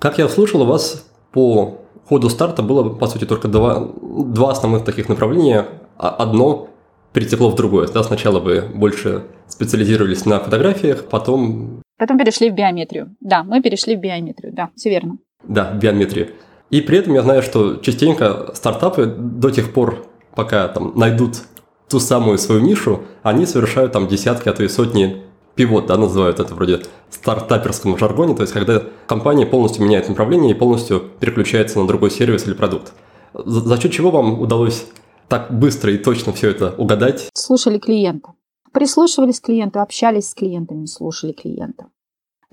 [SPEAKER 1] Как я услышал, у вас по ходу старта было, по сути, только два, два основных таких направления. А одно перетекло в другое. Да, сначала вы больше специализировались на фотографиях, потом...
[SPEAKER 2] Потом перешли в биометрию. Да, мы перешли в биометрию, да, все верно.
[SPEAKER 1] Да, биометрию. И при этом я знаю, что частенько стартапы до тех пор, пока там найдут ту самую свою нишу, они совершают там десятки, а то и сотни пивот, да, называют это вроде стартаперском жаргоне, то есть когда компания полностью меняет направление и полностью переключается на другой сервис или продукт. За, за счет чего вам удалось так быстро и точно все это угадать?
[SPEAKER 2] Слушали клиента. Прислушивались к клиенту, общались с клиентами, слушали клиента.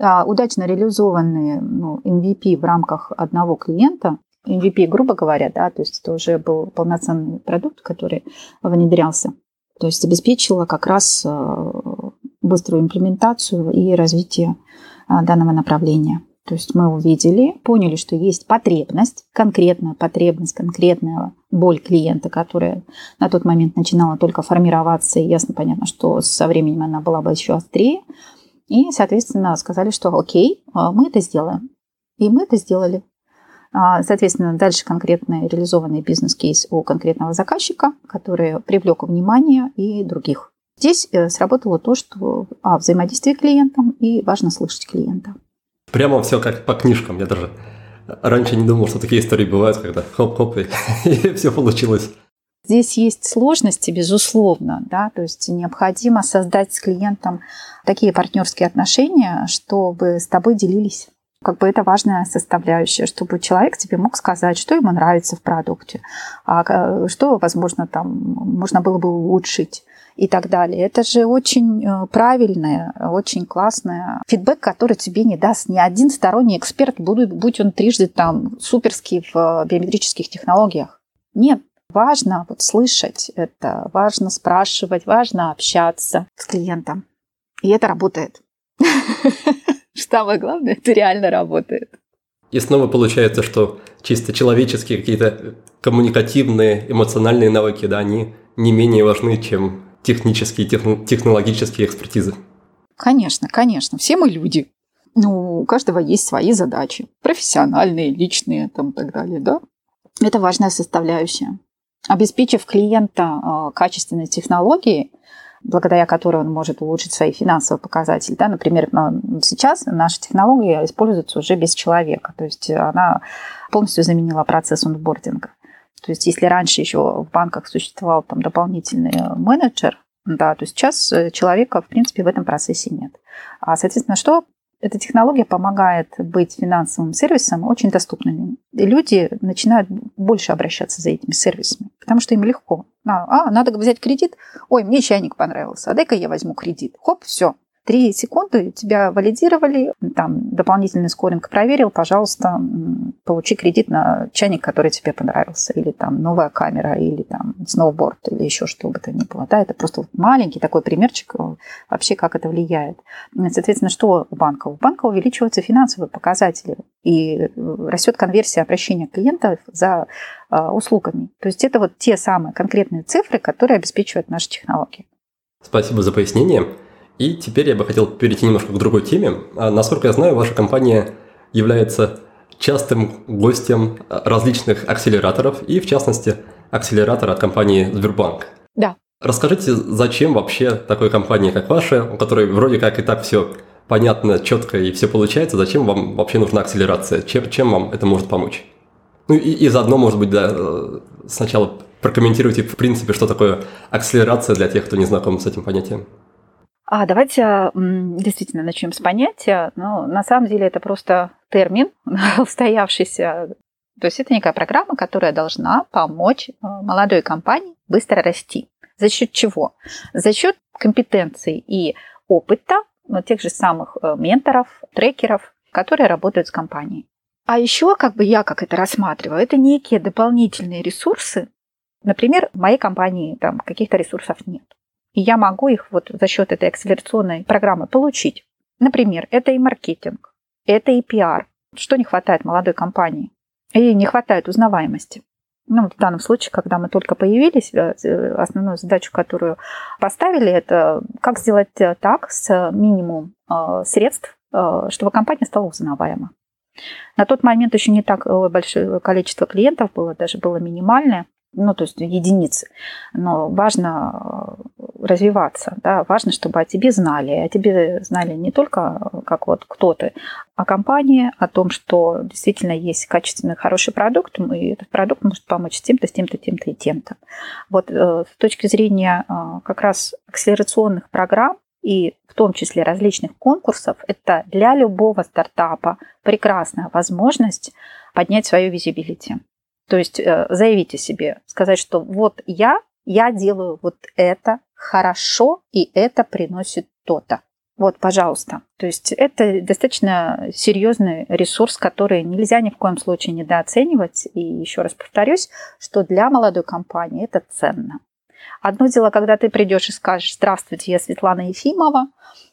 [SPEAKER 2] А, удачно реализованные ну, MVP в рамках одного клиента, MVP, грубо говоря, да, то есть это уже был полноценный продукт, который внедрялся, то есть обеспечило как раз а, быструю имплементацию и развитие а, данного направления. То есть мы увидели, поняли, что есть потребность, конкретная потребность, конкретная боль клиента, которая на тот момент начинала только формироваться, и ясно понятно, что со временем она была бы еще острее. И, соответственно, сказали, что окей, мы это сделаем. И мы это сделали. А, соответственно, дальше конкретный реализованный бизнес-кейс у конкретного заказчика, который привлек внимание и других. Здесь э, сработало то, что а, взаимодействие клиентам и важно слышать клиента.
[SPEAKER 1] Прямо все как по книжкам. Я даже раньше не думал, что такие истории бывают, когда хоп-хоп и все получилось.
[SPEAKER 2] Здесь есть сложности, безусловно, да, то есть необходимо создать с клиентом такие партнерские отношения, чтобы с тобой делились как бы это важная составляющая, чтобы человек тебе мог сказать, что ему нравится в продукте, а что, возможно, там можно было бы улучшить и так далее. Это же очень э, правильное, очень классное фидбэк, который тебе не даст ни один сторонний эксперт, будь он трижды там суперский в биометрических технологиях. Нет, важно вот слышать это, важно спрашивать, важно общаться с клиентом. И это работает. Самое главное, это реально работает.
[SPEAKER 1] И снова получается, что чисто человеческие какие-то коммуникативные, эмоциональные навыки, да, они не менее важны, чем технические, технологические экспертизы.
[SPEAKER 2] Конечно, конечно. Все мы люди. Ну, у каждого есть свои задачи. Профессиональные, личные там, и так далее, да? Это важная составляющая. Обеспечив клиента э, качественной технологией, благодаря которой он может улучшить свои финансовые показатели. Да? Например, сейчас наша технология используется уже без человека, то есть она полностью заменила процесс онбординга. То есть если раньше еще в банках существовал там дополнительный менеджер, да, то сейчас человека, в принципе, в этом процессе нет. А, соответственно, что эта технология помогает быть финансовым сервисом очень доступными. И люди начинают больше обращаться за этими сервисами, потому что им легко. А, а надо взять кредит. Ой, мне чайник понравился, а дай-ка я возьму кредит. Хоп, все, Три секунды тебя валидировали, там дополнительный скоринг проверил, пожалуйста, получи кредит на чайник, который тебе понравился, или там новая камера, или там сноуборд, или еще что бы то ни было. Да, это просто маленький такой примерчик э, вообще, как это влияет. Соответственно, что у банка? У банка увеличиваются финансовые показатели, и э, растет конверсия обращения клиентов за э, услугами. То есть это вот те самые конкретные цифры, которые обеспечивают наши технологии.
[SPEAKER 1] Спасибо за пояснение. И теперь я бы хотел перейти немножко к другой теме. А, насколько я знаю, ваша компания является частым гостем различных акселераторов, и в частности акселератора от компании Сбербанк.
[SPEAKER 2] Да.
[SPEAKER 1] Расскажите, зачем вообще такой компании, как ваша, у которой вроде как и так все понятно, четко и все получается, зачем вам вообще нужна акселерация? Чем, чем вам это может помочь? Ну и, и заодно, может быть, да, э, сначала прокомментируйте в принципе, что такое акселерация для тех, кто не знаком с этим понятием.
[SPEAKER 2] А давайте действительно начнем с понятия. Ну, на самом деле это просто термин, устоявшийся. То есть это некая программа, которая должна помочь э, молодой компании быстро расти. За счет чего? За счет компетенций и опыта тех же самых э, менторов, трекеров, которые работают с компанией. А еще, как бы я как это рассматриваю, это некие дополнительные ресурсы. Например, в моей компании там каких-то ресурсов нет. И я могу их вот за счет этой акселерационной программы получить. Например, это и маркетинг, это и пиар. Что не хватает молодой компании? И не хватает узнаваемости. Ну, в данном случае, когда мы только появились, э, э, основную задачу, которую поставили, это как сделать э, так с минимум средств, чтобы компания стала узнаваема. На тот момент еще не так большое количество клиентов было, даже было минимальное ну, то есть единицы. Но важно э, развиваться, да, важно, чтобы о тебе знали. О тебе знали не только как вот кто ты, а компания, о том, что действительно есть качественный, хороший продукт, и этот продукт может помочь тем-то, с тем-то, тем-то и тем-то. Вот э, с точки зрения э, как раз акселерационных программ, и в том числе различных конкурсов, это для любого стартапа прекрасная возможность поднять свою визибилити. То есть э, заявить о себе, сказать, что вот я, я делаю вот это хорошо, и это приносит то-то. Вот, пожалуйста. То есть это достаточно серьезный ресурс, который нельзя ни в коем случае недооценивать. И еще раз повторюсь, что для молодой компании это ценно. Одно дело, когда ты придешь и скажешь, здравствуйте, я Светлана Ефимова,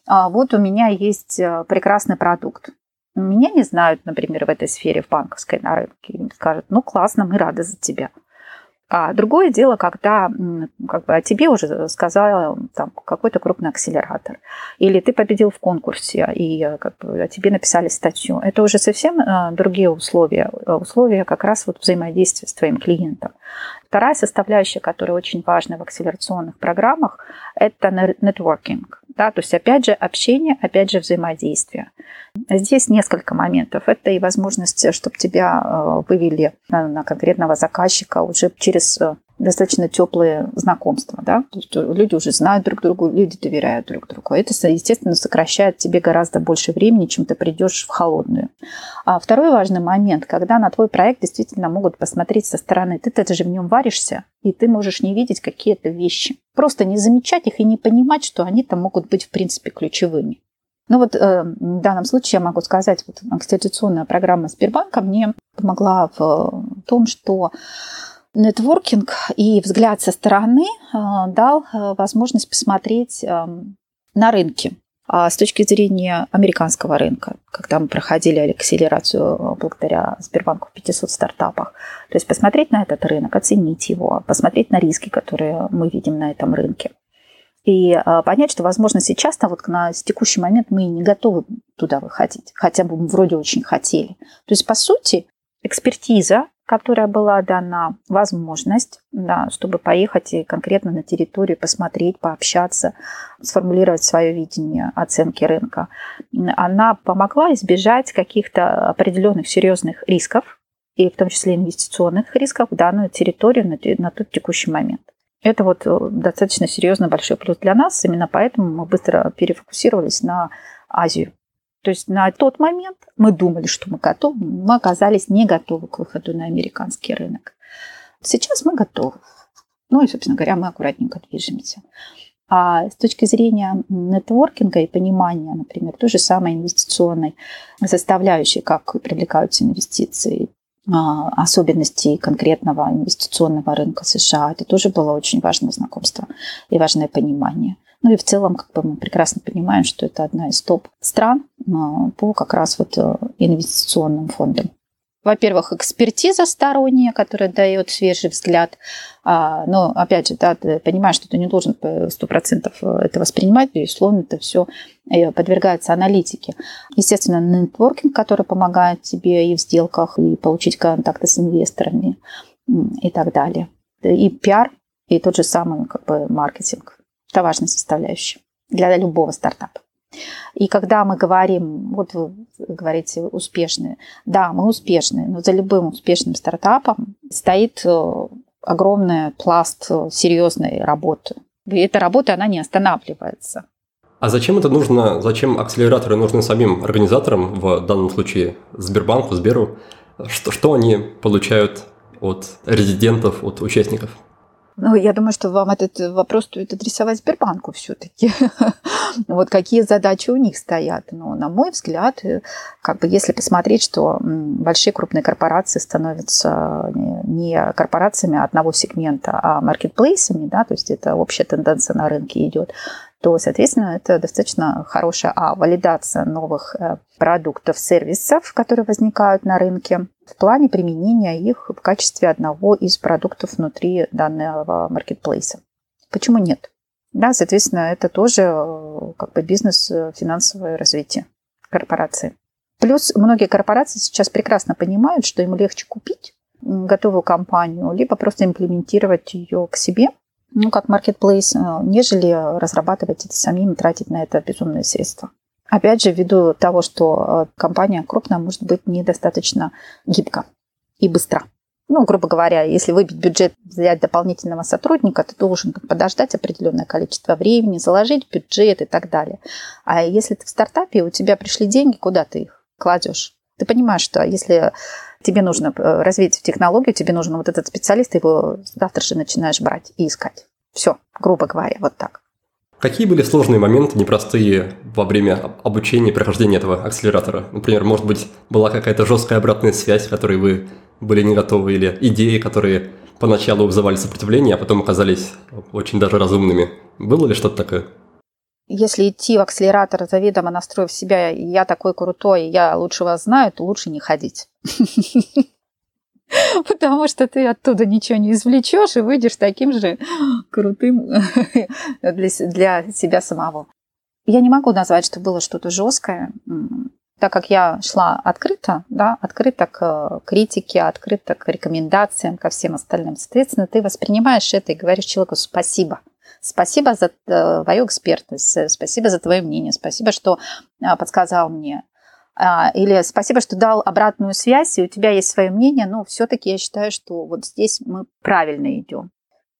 [SPEAKER 2] а вот у меня есть э, прекрасный продукт. Меня не знают, например, в этой сфере, в банковской на рынке. Им скажут, ну классно, мы рады за тебя. А другое дело, когда как бы, о тебе уже сказал там, какой-то крупный акселератор, или ты победил в конкурсе, и как бы, о тебе написали статью. Это уже совсем э, другие условия, условия как раз вот взаимодействия с твоим клиентом. Вторая составляющая, которая очень важна в акселерационных программах, это нетворкинг. Да, то есть, опять же, общение, опять же, взаимодействие. Здесь несколько моментов. Это и возможность, чтобы тебя э, вывели на конкретного заказчика уже через э, достаточно теплые знакомства, да, то есть люди уже знают друг другу, люди доверяют друг другу. Это, естественно, сокращает тебе гораздо больше времени, чем ты придешь в холодную. А второй важный момент, когда на твой проект действительно могут посмотреть со стороны, ты-то же в нем варишься, и ты можешь не видеть какие-то вещи. Просто не замечать их и не понимать, что они там могут быть, в принципе, ключевыми. Ну вот э, в данном случае я могу сказать, вот конституционная программа Сбербанка мне помогла в том, что нетворкинг и взгляд со стороны э, дал э, возможность посмотреть эм, на рынки а с точки зрения американского рынка, когда мы проходили акселерацию благодаря Сбербанку в 500 стартапах. То есть посмотреть на этот рынок, оценить его, посмотреть на риски, которые мы видим на этом рынке. И э, понять, что, возможно, сейчас -то вот на текущий момент мы не готовы туда выходить, хотя бы мы вроде очень хотели. То есть, по сути, экспертиза которая была дана возможность, да, чтобы поехать и конкретно на территорию посмотреть, пообщаться, сформулировать свое видение оценки рынка. Она помогла избежать каких-то определенных серьезных рисков, и в том числе инвестиционных рисков в данную территорию на, на тот текущий момент. Это вот э, достаточно серьезный большой плюс для нас. Именно поэтому мы быстро перефокусировались на Азию. То есть на тот момент мы думали, что мы готовы, мы оказались не готовы к выходу на американский рынок. Сейчас мы готовы. Ну и, собственно говоря, мы аккуратненько движемся. А с точки зрения нетворкинга и понимания, например, той же самой инвестиционной составляющей, как привлекаются инвестиции, а, особенностей конкретного инвестиционного рынка США, это тоже было очень важное знакомство и важное понимание. Ну и в целом, как бы мы прекрасно понимаем, что это одна из топ-стран а, по как раз вот э, инвестиционным фондам. Во-первых, экспертиза сторонняя, которая дает свежий взгляд. А, но, опять же, да, ты понимаешь, что ты не должен сто процентов э, это воспринимать, безусловно, это все э, подвергается аналитике. Естественно, нетворкинг, который помогает тебе и в сделках, и получить контакты с инвесторами и так далее. И пиар, и тот же самый как бы, маркетинг. Это важная составляющая для любого стартапа. И когда мы говорим, вот вы говорите успешные, да, мы успешные, но за любым успешным стартапом стоит э, огромный пласт э, серьезной работы. И эта работа, она не останавливается.
[SPEAKER 1] А зачем это нужно, зачем акселераторы нужны самим организаторам, в данном случае Сбербанку, Сберу? Что, что они получают от резидентов, от участников?
[SPEAKER 2] Ну, я думаю, что вам этот вопрос стоит адресовать Сбербанку все-таки. вот какие задачи у них стоят. Но, на мой взгляд, э, как бы если посмотреть, что большие крупные корпорации становятся не корпорациями одного сегмента, а маркетплейсами, да, то есть это общая тенденция на рынке идет, то, соответственно, это достаточно хорошая а, валидация новых э, продуктов, сервисов, которые возникают на рынке, в плане применения их в качестве одного из продуктов внутри данного маркетплейса. Почему нет? Да, соответственно, это тоже э, как бы бизнес, э, финансовое развитие корпорации. Плюс многие корпорации сейчас прекрасно понимают, что им легче купить готовую компанию, либо просто имплементировать ее к себе – ну, как marketplace, э, нежели разрабатывать это самим и тратить на это безумные средства. Опять же, ввиду того, что э, компания крупная может быть недостаточно гибка и быстро. Ну, грубо говоря, если выбить бюджет, взять дополнительного сотрудника, ты должен подождать определенное количество времени, заложить бюджет и так далее. А если ты в стартапе, у тебя пришли деньги, куда ты их кладешь? Ты понимаешь, что если тебе нужно э, развить технологию, тебе нужен вот этот специалист, ты его завтра же начинаешь брать и искать. Все, грубо говоря, вот так.
[SPEAKER 1] Какие были сложные моменты, непростые во время обучения и прохождения этого акселератора? Например, может быть, была какая-то жесткая обратная связь, которой вы были не готовы, или идеи, которые поначалу вызывали сопротивление, а потом оказались очень даже разумными. Было ли что-то такое?
[SPEAKER 2] Если идти в акселератор, заведомо настроив себя, я такой крутой, я лучше вас знаю, то лучше не ходить. потому что ты оттуда ничего не извлечешь и выйдешь таким же крутым для, себя самого. Я не могу назвать, что было что-то жесткое, так как я шла открыто, да, открыто к критике, открыто к рекомендациям, ко всем остальным. Соответственно, ты воспринимаешь это и говоришь человеку спасибо. Спасибо за э, твою экспертность, спасибо за твое мнение, спасибо, что а, подсказал мне. А, или спасибо, что дал обратную связь, и у тебя есть свое мнение, но все-таки я считаю, что вот здесь мы правильно идем.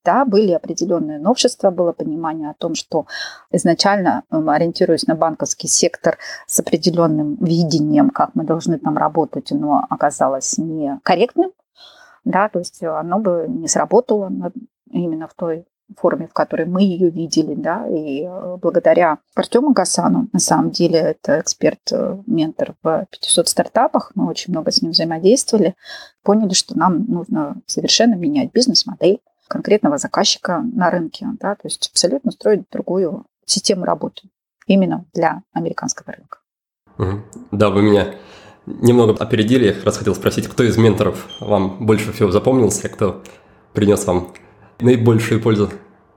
[SPEAKER 2] Да, были определенные новшества, было понимание о том, что изначально, ориентируясь на банковский сектор с определенным видением, как мы должны там работать, оно оказалось некорректным, да, то есть оно бы не сработало именно в той форме, в которой мы ее видели, да, и э, благодаря Артему Гасану, на самом деле это эксперт-ментор в 500 стартапах, мы очень много с ним взаимодействовали, поняли, что нам нужно совершенно менять бизнес-модель конкретного заказчика на рынке, да, то есть абсолютно строить другую систему работы именно для американского рынка.
[SPEAKER 1] Да, вы меня немного опередили. Я раз хотел спросить, кто из менторов вам больше всего запомнился, кто принес вам наибольшую пользу?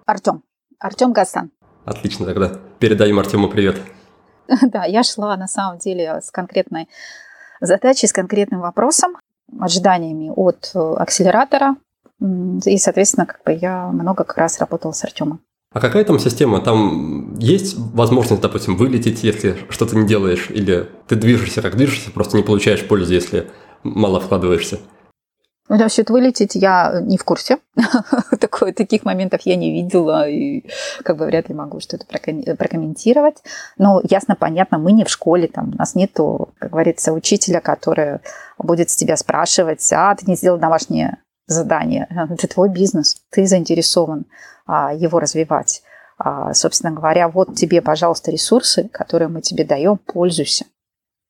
[SPEAKER 2] Артем. Артем Гасан.
[SPEAKER 1] Отлично, тогда передаем Артему привет.
[SPEAKER 2] Да, я шла на самом деле с конкретной задачей, с конкретным вопросом, ожиданиями от э, акселератора. И, соответственно, как бы я много как раз работала с Артемом.
[SPEAKER 1] А какая там система? Там есть возможность, допустим, вылететь, если что-то не делаешь, или ты движешься как движешься, просто не получаешь пользу, если мало вкладываешься?
[SPEAKER 2] Ну, насчет вылететь я не в курсе. Такое, таких моментов я не видела и как бы вряд ли могу что-то прокомментировать. Но ясно, понятно, мы не в школе, там у нас нету, как говорится, учителя, который будет с тебя спрашивать, а ты не сделал домашнее задание. Это твой бизнес, ты заинтересован а, его развивать. А, собственно говоря, вот тебе, пожалуйста, ресурсы, которые мы тебе даем, пользуйся.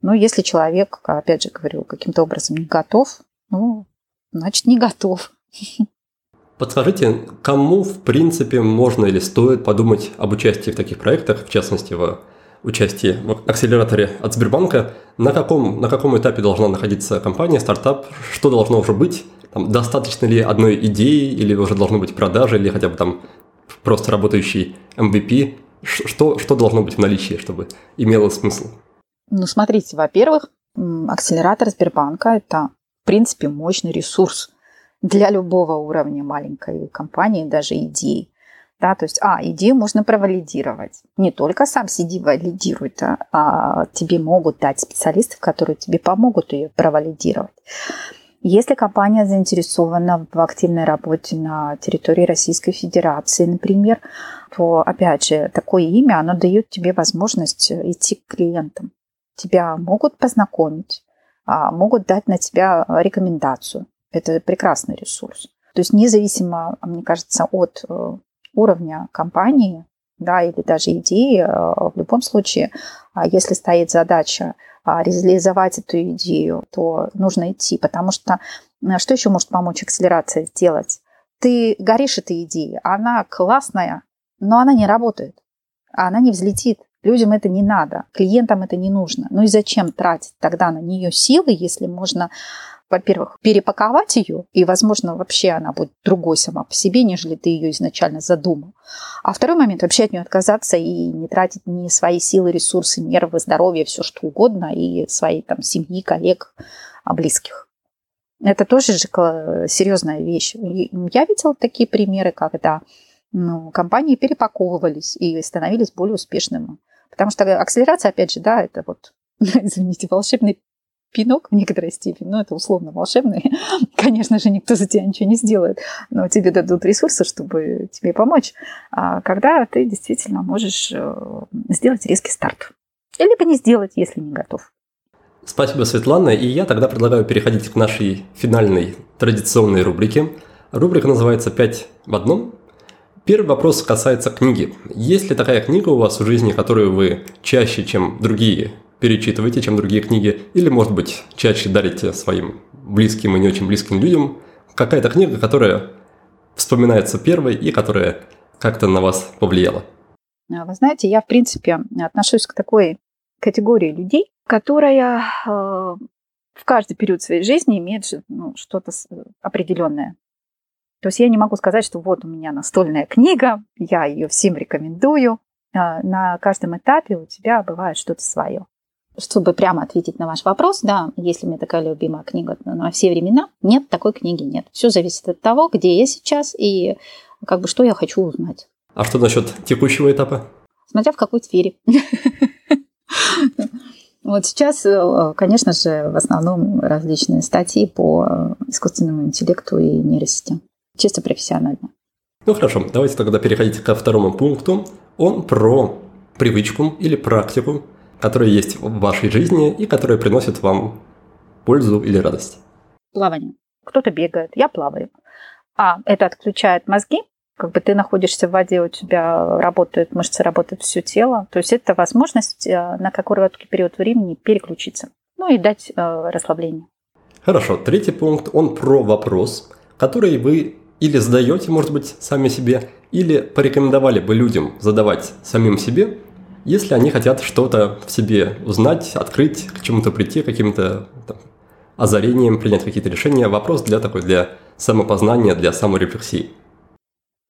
[SPEAKER 2] Но если человек, опять же говорю, каким-то образом не готов, ну, значит, не готов.
[SPEAKER 1] Подскажите, кому, в принципе, можно или стоит подумать об участии в таких проектах, в частности, в участии в акселераторе от Сбербанка, на каком, на каком этапе должна находиться компания, стартап, что должно уже быть, там, достаточно ли одной идеи, или уже должны быть продажи, или хотя бы там просто работающий MVP, что, что должно быть в наличии, чтобы имело смысл?
[SPEAKER 2] Ну, смотрите, во-первых, акселератор Сбербанка – это в принципе, мощный ресурс для любого уровня маленькой компании, даже идеи. Да, то есть, а, идею можно провалидировать. Не только сам сиди валидируй, да, а тебе могут дать специалистов, которые тебе помогут ее провалидировать. Если компания заинтересована в активной работе на территории Российской Федерации, например, то, опять же, такое имя, оно дает тебе возможность идти к клиентам. Тебя могут познакомить, могут дать на тебя рекомендацию. Это прекрасный ресурс. То есть независимо, мне кажется, от э, уровня компании, да, или даже идеи, э, в любом случае, а, если стоит задача а, реализовать эту идею, то нужно идти, потому что э, что еще может помочь акселерация сделать? Ты горишь этой идеей, она классная, но она не работает, она не взлетит. Людям это не надо, клиентам это не нужно. Ну и зачем тратить тогда на нее силы, если можно, во-первых, перепаковать ее, и, возможно, вообще она будет другой сама по себе, нежели ты ее изначально задумал. А второй момент, вообще от нее отказаться и не тратить ни свои силы, ресурсы, нервы, здоровье, все что угодно, и своей там семьи, коллег, а, близких. Это тоже же серьезная вещь. Я видела такие примеры, когда ну, компании перепаковывались и становились более успешными. Потому что акселерация, опять же, да, это вот, извините, волшебный пинок в некоторой степени, но это условно волшебный. Конечно же, никто за тебя ничего не сделает, но тебе дадут ресурсы, чтобы тебе помочь, а когда ты действительно можешь э, сделать резкий старт. Либо не сделать, если не готов.
[SPEAKER 1] Спасибо, Светлана. И я тогда предлагаю переходить к нашей финальной традиционной рубрике. Рубрика называется «Пять в одном». Первый вопрос касается книги. Есть ли такая книга у вас в жизни, которую вы чаще, чем другие, перечитываете, чем другие книги, или, может быть, чаще дарите своим близким и не очень близким людям? Какая-то книга, которая вспоминается первой и которая как-то на вас повлияла?
[SPEAKER 2] А, вы знаете, я, в принципе, отношусь к такой категории людей, которая э, в каждый период своей жизни имеет ну, что-то определенное. То есть я не могу сказать, что вот у меня настольная книга, я ее всем рекомендую. А, на каждом этапе у тебя бывает что-то свое. Чтобы прямо ответить на ваш вопрос, да, если у меня такая любимая книга на все времена, нет, такой книги нет. Все зависит от того, где я сейчас и как бы что я хочу узнать.
[SPEAKER 1] А что насчет текущего этапа?
[SPEAKER 2] Смотря в какой сфере. Вот сейчас, э, конечно же, в основном различные статьи по искусственному интеллекту и нейросети. Чисто профессионально.
[SPEAKER 1] Ну хорошо, давайте тогда переходить ко второму пункту. Он про привычку или практику, которая есть в вашей жизни и которая приносит вам пользу или радость.
[SPEAKER 2] Плавание. Кто-то бегает, я плаваю. А, это отключает мозги, как бы ты находишься в воде, у тебя работают мышцы, работает все тело. То есть это возможность э, на короткий период времени переключиться. Ну и дать э, расслабление.
[SPEAKER 1] Хорошо. Третий пункт, он про вопрос, который вы или задаете, может быть, сами себе, или порекомендовали бы людям задавать самим себе, если они хотят что-то в себе узнать, открыть, к чему-то прийти, каким-то озарением, принять какие-то решения. Вопрос для такой, для самопознания, для саморефлексии.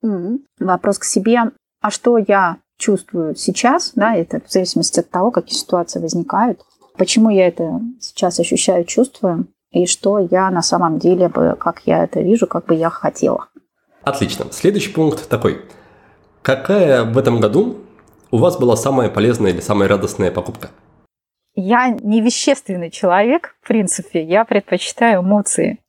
[SPEAKER 2] Mm-hmm. Вопрос к себе. А что я чувствую сейчас, да, это в зависимости от того, какие ситуации возникают. Почему я это сейчас ощущаю, чувствую, и что я на самом деле бы, как я это вижу, как бы я хотела.
[SPEAKER 1] Отлично. Следующий пункт такой. Какая в этом году у вас была самая полезная или самая радостная покупка?
[SPEAKER 2] Я не вещественный человек, в принципе. Я предпочитаю эмоции.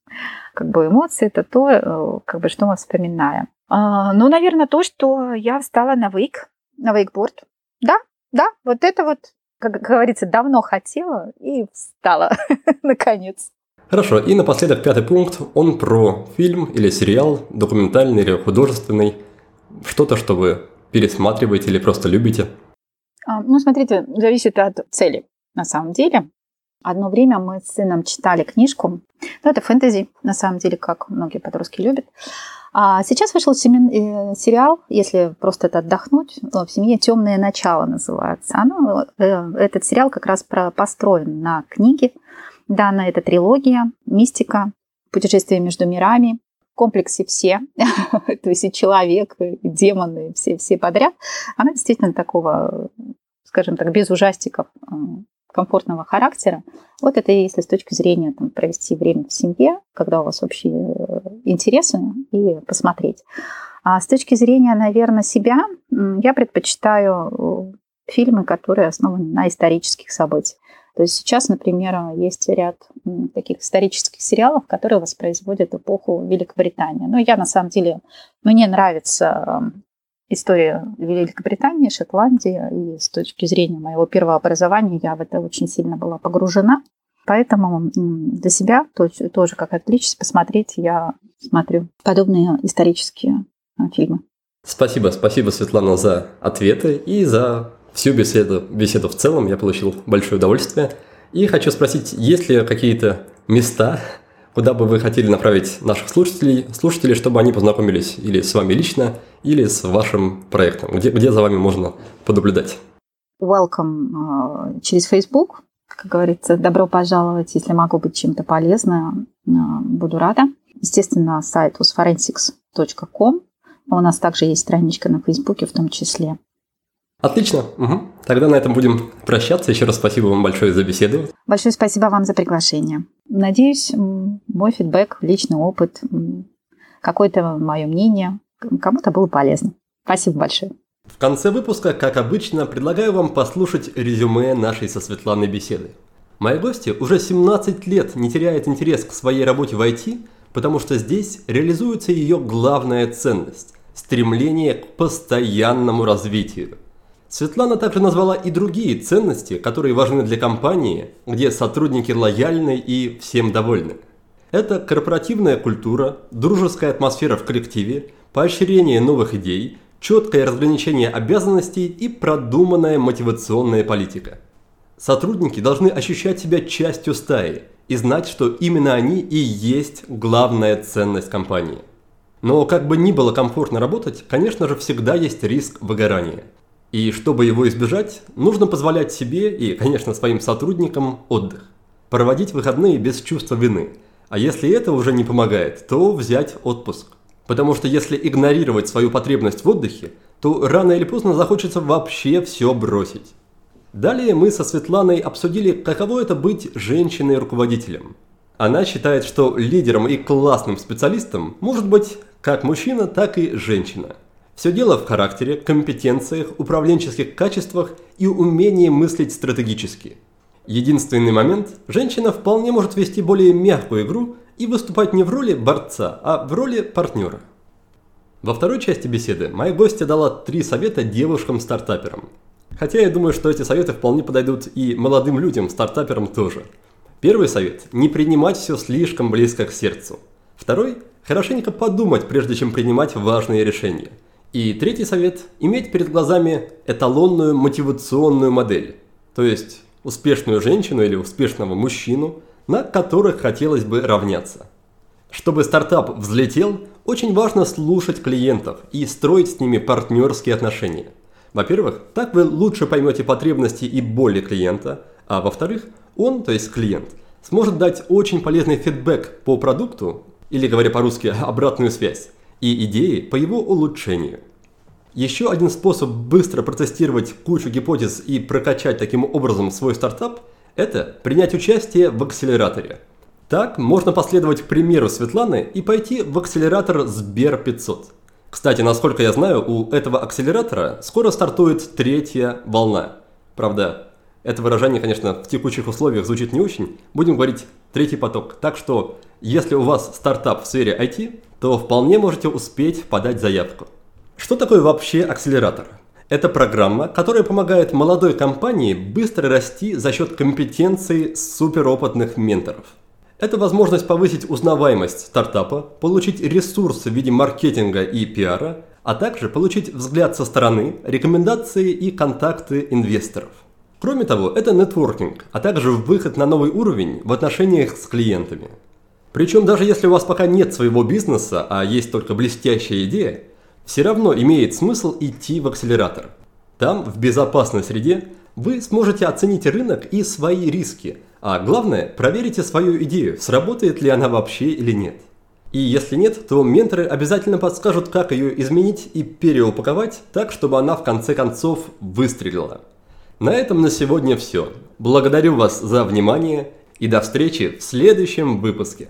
[SPEAKER 2] Как бы эмоции – это то, э, как бы, что мы вспоминаем. А, ну, наверное, то, что я встала на вейк, на вейкборд. Да, да, вот это вот, как говорится, давно хотела и встала, наконец.
[SPEAKER 1] Хорошо, и напоследок пятый пункт, он про фильм или сериал, документальный или художественный, что-то, что вы пересматриваете или просто любите?
[SPEAKER 2] А, ну, смотрите, зависит от цели, на самом деле. Одно время мы с сыном читали книжку, ну, это фэнтези, на самом деле, как многие подростки любят. А сейчас вышел э, сериал, если просто это отдохнуть, в семье Темное начало называется. Оно, э, этот сериал как раз построен на книге Данная это трилогия, мистика, путешествие между мирами, в комплексе все, то есть и человек, и демоны, все, все подряд. Она действительно такого, скажем так, без ужастиков, а, комфортного характера. Вот это если с точки зрения там, провести время в семье, когда у вас общие э, интересы, и посмотреть. А с точки зрения, наверное, себя, я предпочитаю э, фильмы, которые основаны на исторических событиях. То есть сейчас, например, есть ряд таких исторических сериалов, которые воспроизводят эпоху Великобритании. Но я на самом деле, мне нравится история Великобритании, Шотландии, и с точки зрения моего первого образования я в это очень сильно была погружена. Поэтому для себя тоже, как отличить, посмотреть, я смотрю подобные исторические а, фильмы.
[SPEAKER 1] Спасибо, спасибо, Светлана, за ответы и за всю беседу, беседу в целом я получил большое удовольствие. И хочу спросить, есть ли какие-то места, куда бы вы хотели направить наших слушателей, слушателей, чтобы они познакомились или с вами лично, или с вашим проектом, где, где за вами можно поднаблюдать?
[SPEAKER 2] Welcome uh, через Facebook, как говорится, добро пожаловать, если могу быть чем-то полезным, uh, буду рада. Естественно, сайт usforensics.com. У нас также есть страничка на Фейсбуке в том числе.
[SPEAKER 1] Отлично. Угу. Тогда на этом будем прощаться. Еще раз спасибо вам большое за беседу.
[SPEAKER 2] Большое спасибо вам за приглашение. Надеюсь, мой фидбэк, личный опыт, какое-то мое мнение кому-то было полезно. Спасибо большое.
[SPEAKER 1] В конце выпуска, как обычно, предлагаю вам послушать резюме нашей со Светланой беседы. Моя гостья уже 17 лет не теряет интерес к своей работе в IT, потому что здесь реализуется ее главная ценность – стремление к постоянному развитию. Светлана также назвала и другие ценности, которые важны для компании, где сотрудники лояльны и всем довольны. Это корпоративная культура, дружеская атмосфера в коллективе, поощрение новых идей, четкое разграничение обязанностей и продуманная мотивационная политика. Сотрудники должны ощущать себя частью стаи и знать, что именно они и есть главная ценность компании. Но как бы ни было комфортно работать, конечно же всегда есть риск выгорания – и чтобы его избежать, нужно позволять себе и, конечно, своим сотрудникам отдых. проводить выходные без чувства вины. А если это уже не помогает, то взять отпуск. Потому что если игнорировать свою потребность в отдыхе, то рано или поздно захочется вообще все бросить. Далее мы со Светланой обсудили, каково это быть женщиной-руководителем. Она считает, что лидером и классным специалистом может быть как мужчина, так и женщина. Все дело в характере, компетенциях, управленческих качествах и умении мыслить стратегически. Единственный момент – женщина вполне может вести более мягкую игру и выступать не в роли борца, а в роли партнера. Во второй части беседы моя гостья дала три совета девушкам-стартаперам – Хотя я думаю, что эти советы вполне подойдут и молодым людям, стартаперам тоже. Первый совет – не принимать все слишком близко к сердцу. Второй – хорошенько подумать, прежде чем принимать важные решения. И третий совет – иметь перед глазами эталонную мотивационную модель, то есть успешную женщину или успешного мужчину, на которых хотелось бы равняться. Чтобы стартап взлетел, очень важно слушать клиентов и строить с ними партнерские отношения – во-первых, так вы лучше поймете потребности и боли клиента, а во-вторых, он, то есть клиент, сможет дать очень полезный фидбэк по продукту, или говоря по-русски, обратную связь, и идеи по его улучшению. Еще один способ быстро протестировать кучу гипотез и прокачать таким образом свой стартап – это принять участие в акселераторе. Так можно последовать примеру Светланы и пойти в акселератор Сбер 500. Кстати, насколько я знаю, у этого акселератора скоро стартует третья волна. Правда, это выражение, конечно, в текущих условиях звучит не очень. Будем говорить третий поток. Так что, если у вас стартап в сфере IT, то вполне можете успеть подать заявку. Что такое вообще акселератор? Это программа, которая помогает молодой компании быстро расти за счет компетенций суперопытных менторов – это возможность повысить узнаваемость стартапа, получить ресурсы в виде маркетинга и пиара, а также получить взгляд со стороны, рекомендации и контакты инвесторов. Кроме того, это нетворкинг, а также выход на новый уровень в отношениях с клиентами. Причем даже если у вас пока нет своего бизнеса, а есть только блестящая идея, все равно имеет смысл идти в акселератор. Там, в безопасной среде, вы сможете оценить рынок и свои риски – а главное, проверите свою идею, сработает ли она вообще или нет. И если нет, то менторы обязательно подскажут, как ее изменить и переупаковать так, чтобы она в конце концов выстрелила. На этом на сегодня все. Благодарю вас за внимание и до встречи в следующем выпуске.